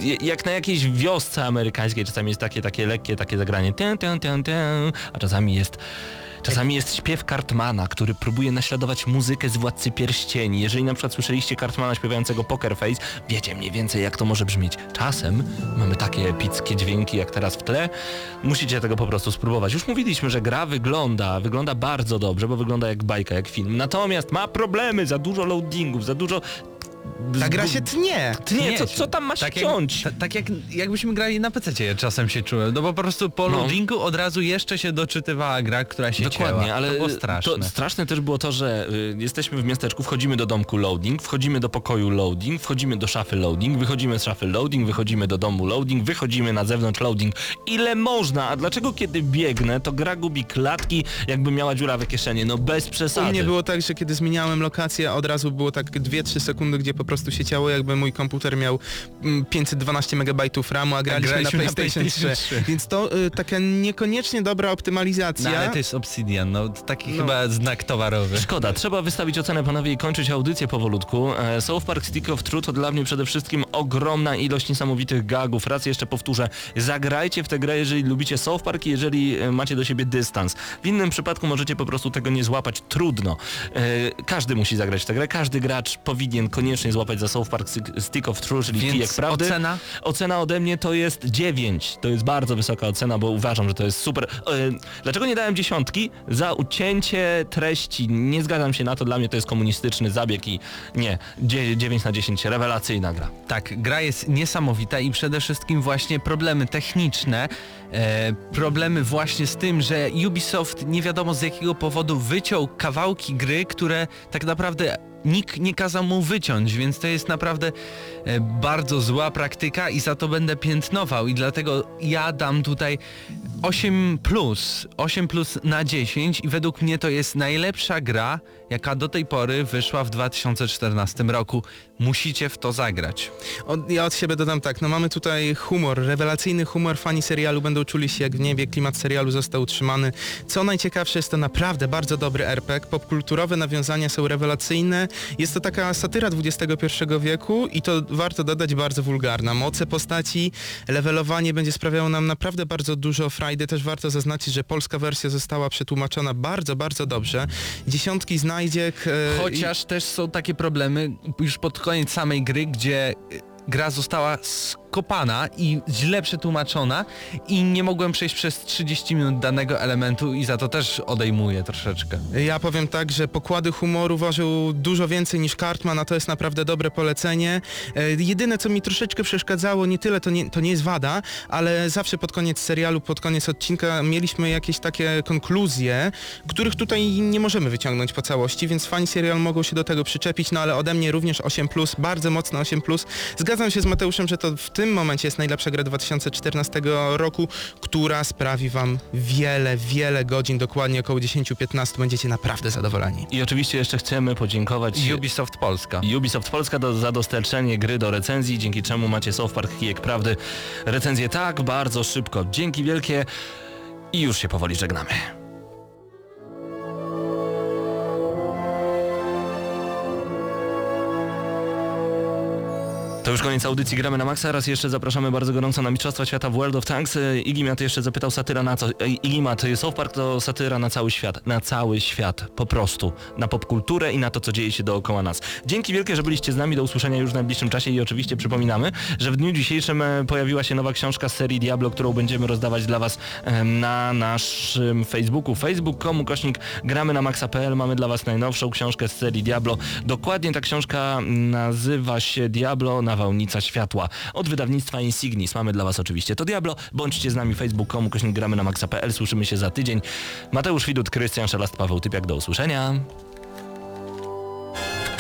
y, jak na jakiejś wiosce amerykańskiej czasami jest takie, takie lekkie takie zagranie tę, tę, tę, tę, a czasami jest Czasami jest śpiew Cartmana, który próbuje naśladować muzykę z Władcy Pierścieni. Jeżeli na przykład słyszeliście Cartmana śpiewającego Poker Face, wiecie mniej więcej jak to może brzmieć. Czasem mamy takie epickie dźwięki jak teraz w tle. Musicie tego po prostu spróbować. Już mówiliśmy, że gra wygląda, wygląda bardzo dobrze, bo wygląda jak bajka, jak film. Natomiast ma problemy, za dużo loadingów, za dużo... Ta gra się tnie. Nie, co, co tam ma się tak jak, ciąć? ta, tak jak jakbyśmy grali na PC, ja czasem się czułem. No bo po prostu po No. loadingu od razu jeszcze się doczytywała gra, która się Dokładnie, cięła. ale to było straszne. To straszne też było to, że y, jesteśmy w miasteczku, wchodzimy do domku loading, wchodzimy do pokoju loading, wchodzimy do szafy loading, wychodzimy z szafy loading, wychodzimy do domu loading, wychodzimy na zewnątrz loading. Ile można? A dlaczego kiedy biegnę, to gra gubi klatki, jakby miała dziurawe kieszenie? No bez U przesady. mnie było tak, że kiedy zmieniałem lokację, od razu było tak 2-3 sekundy, gdzie po prostu się ciało, jakby mój komputer miał mm, 512 MB RAMu, a graliśmy, graliśmy na na PlayStation, PlayStation 3. 3. Więc to y, taka niekoniecznie dobra optymalizacja. No ale to jest Obsidian, no taki No. chyba znak towarowy. Szkoda, trzeba wystawić ocenę panowie i kończyć audycję powolutku. E, South Park Stick of Truth to dla mnie przede wszystkim ogromna ilość niesamowitych gagów. Raz jeszcze powtórzę, zagrajcie w tę grę, jeżeli lubicie South Park i jeżeli e, macie do siebie dystans. W innym przypadku możecie po prostu tego nie złapać. Trudno. E, Każdy musi zagrać w tę grę, każdy gracz powinien koniecznie złapać za South Park Stick- of Truth, czyli Więc kijek prawdy. ocena? Ocena ode mnie to jest 9. To jest bardzo wysoka ocena, bo uważam, że to jest super. E, Dlaczego nie dałem dziesiątki? Za ucięcie treści. Nie zgadzam się na to, dla mnie to jest komunistyczny zabieg i nie. Dzie- 9 na 10, rewelacyjna gra. Tak, gra jest niesamowita i przede wszystkim właśnie problemy techniczne, e, problemy właśnie z tym, że Ubisoft nie wiadomo z jakiego powodu wyciął kawałki gry, które tak naprawdę nikt nie kazał mu wyciąć, więc to jest naprawdę bardzo zła praktyka i za to będę piętnował i dlatego ja dam tutaj 8 plus, 8 plus na 10 i według mnie to jest najlepsza gra, jaka do tej pory wyszła w 2014 roku. Musicie w to zagrać. Od, ja od siebie dodam tak, no mamy tutaj humor, rewelacyjny humor, fani serialu będą czuli się jak w niebie, klimat serialu został utrzymany. Co najciekawsze jest to naprawdę bardzo dobry RPG, popkulturowe nawiązania są rewelacyjne, jest to taka satyra XXI wieku i to warto dodać bardzo wulgarna. Moce postaci, levelowanie będzie sprawiało nam naprawdę bardzo dużo frajdy, też warto zaznaczyć, że polska wersja została przetłumaczona bardzo, bardzo dobrze. Dziesiątki znajdziek. e, i- Chociaż też są takie problemy już pod koniec samej gry, gdzie gra została skopana i źle przetłumaczona i nie mogłem przejść przez 30 minut danego elementu i za to też odejmuję troszeczkę. Ja powiem tak, że pokłady humoru ważył dużo więcej niż Cartman, a to jest naprawdę dobre polecenie. E, jedyne co mi troszeczkę przeszkadzało, nie tyle to nie, to nie jest wada, ale zawsze pod koniec serialu, pod koniec odcinka mieliśmy jakieś takie konkluzje, których tutaj nie możemy wyciągnąć po całości, więc fani serialu mogą się do tego przyczepić, no ale ode mnie również 8+, bardzo mocno 8+. Zgadzam się z Mateuszem, że to w tym momencie jest najlepsza gra 2014 roku, która sprawi wam wiele, wiele godzin, dokładnie około 10-15, będziecie naprawdę zadowoleni. I oczywiście jeszcze chcemy podziękować Ubisoft Polska. Ubisoft Polska do, za dostarczenie gry do recenzji, dzięki czemu macie South Park Kijek Prawdy. Recenzję tak bardzo szybko. Dzięki wielkie i już się powoli żegnamy. To już koniec audycji Gramy na Maxa. Raz jeszcze zapraszamy bardzo gorąco na Mistrzostwa Świata w World of Tanks. E, Igi Mat jeszcze zapytał satyra na co? E, Igi Mat, South Park to satyra na cały świat. Na cały świat. Po prostu. Na popkulturę i na to, co dzieje się dookoła nas. Dzięki wielkie, że byliście z nami. Do usłyszenia już w najbliższym czasie i oczywiście przypominamy, że w dniu dzisiejszym e, pojawiła się nowa książka z serii Diablo, którą będziemy rozdawać dla Was na naszym Facebooku. Facebook.com kośnik gramy na maxa.pl. Mamy dla Was najnowszą książkę z serii Diablo. Dokładnie ta książka nazywa się Diablo Nawałnica Światła. Od wydawnictwa Insignis. Mamy dla Was oczywiście to Diablo. Bądźcie z nami facebook.com kośnik gramy na maxa.pl. Słyszymy się za tydzień. Mateusz Widut, Krystian Szelast, Paweł Typiak. Do usłyszenia.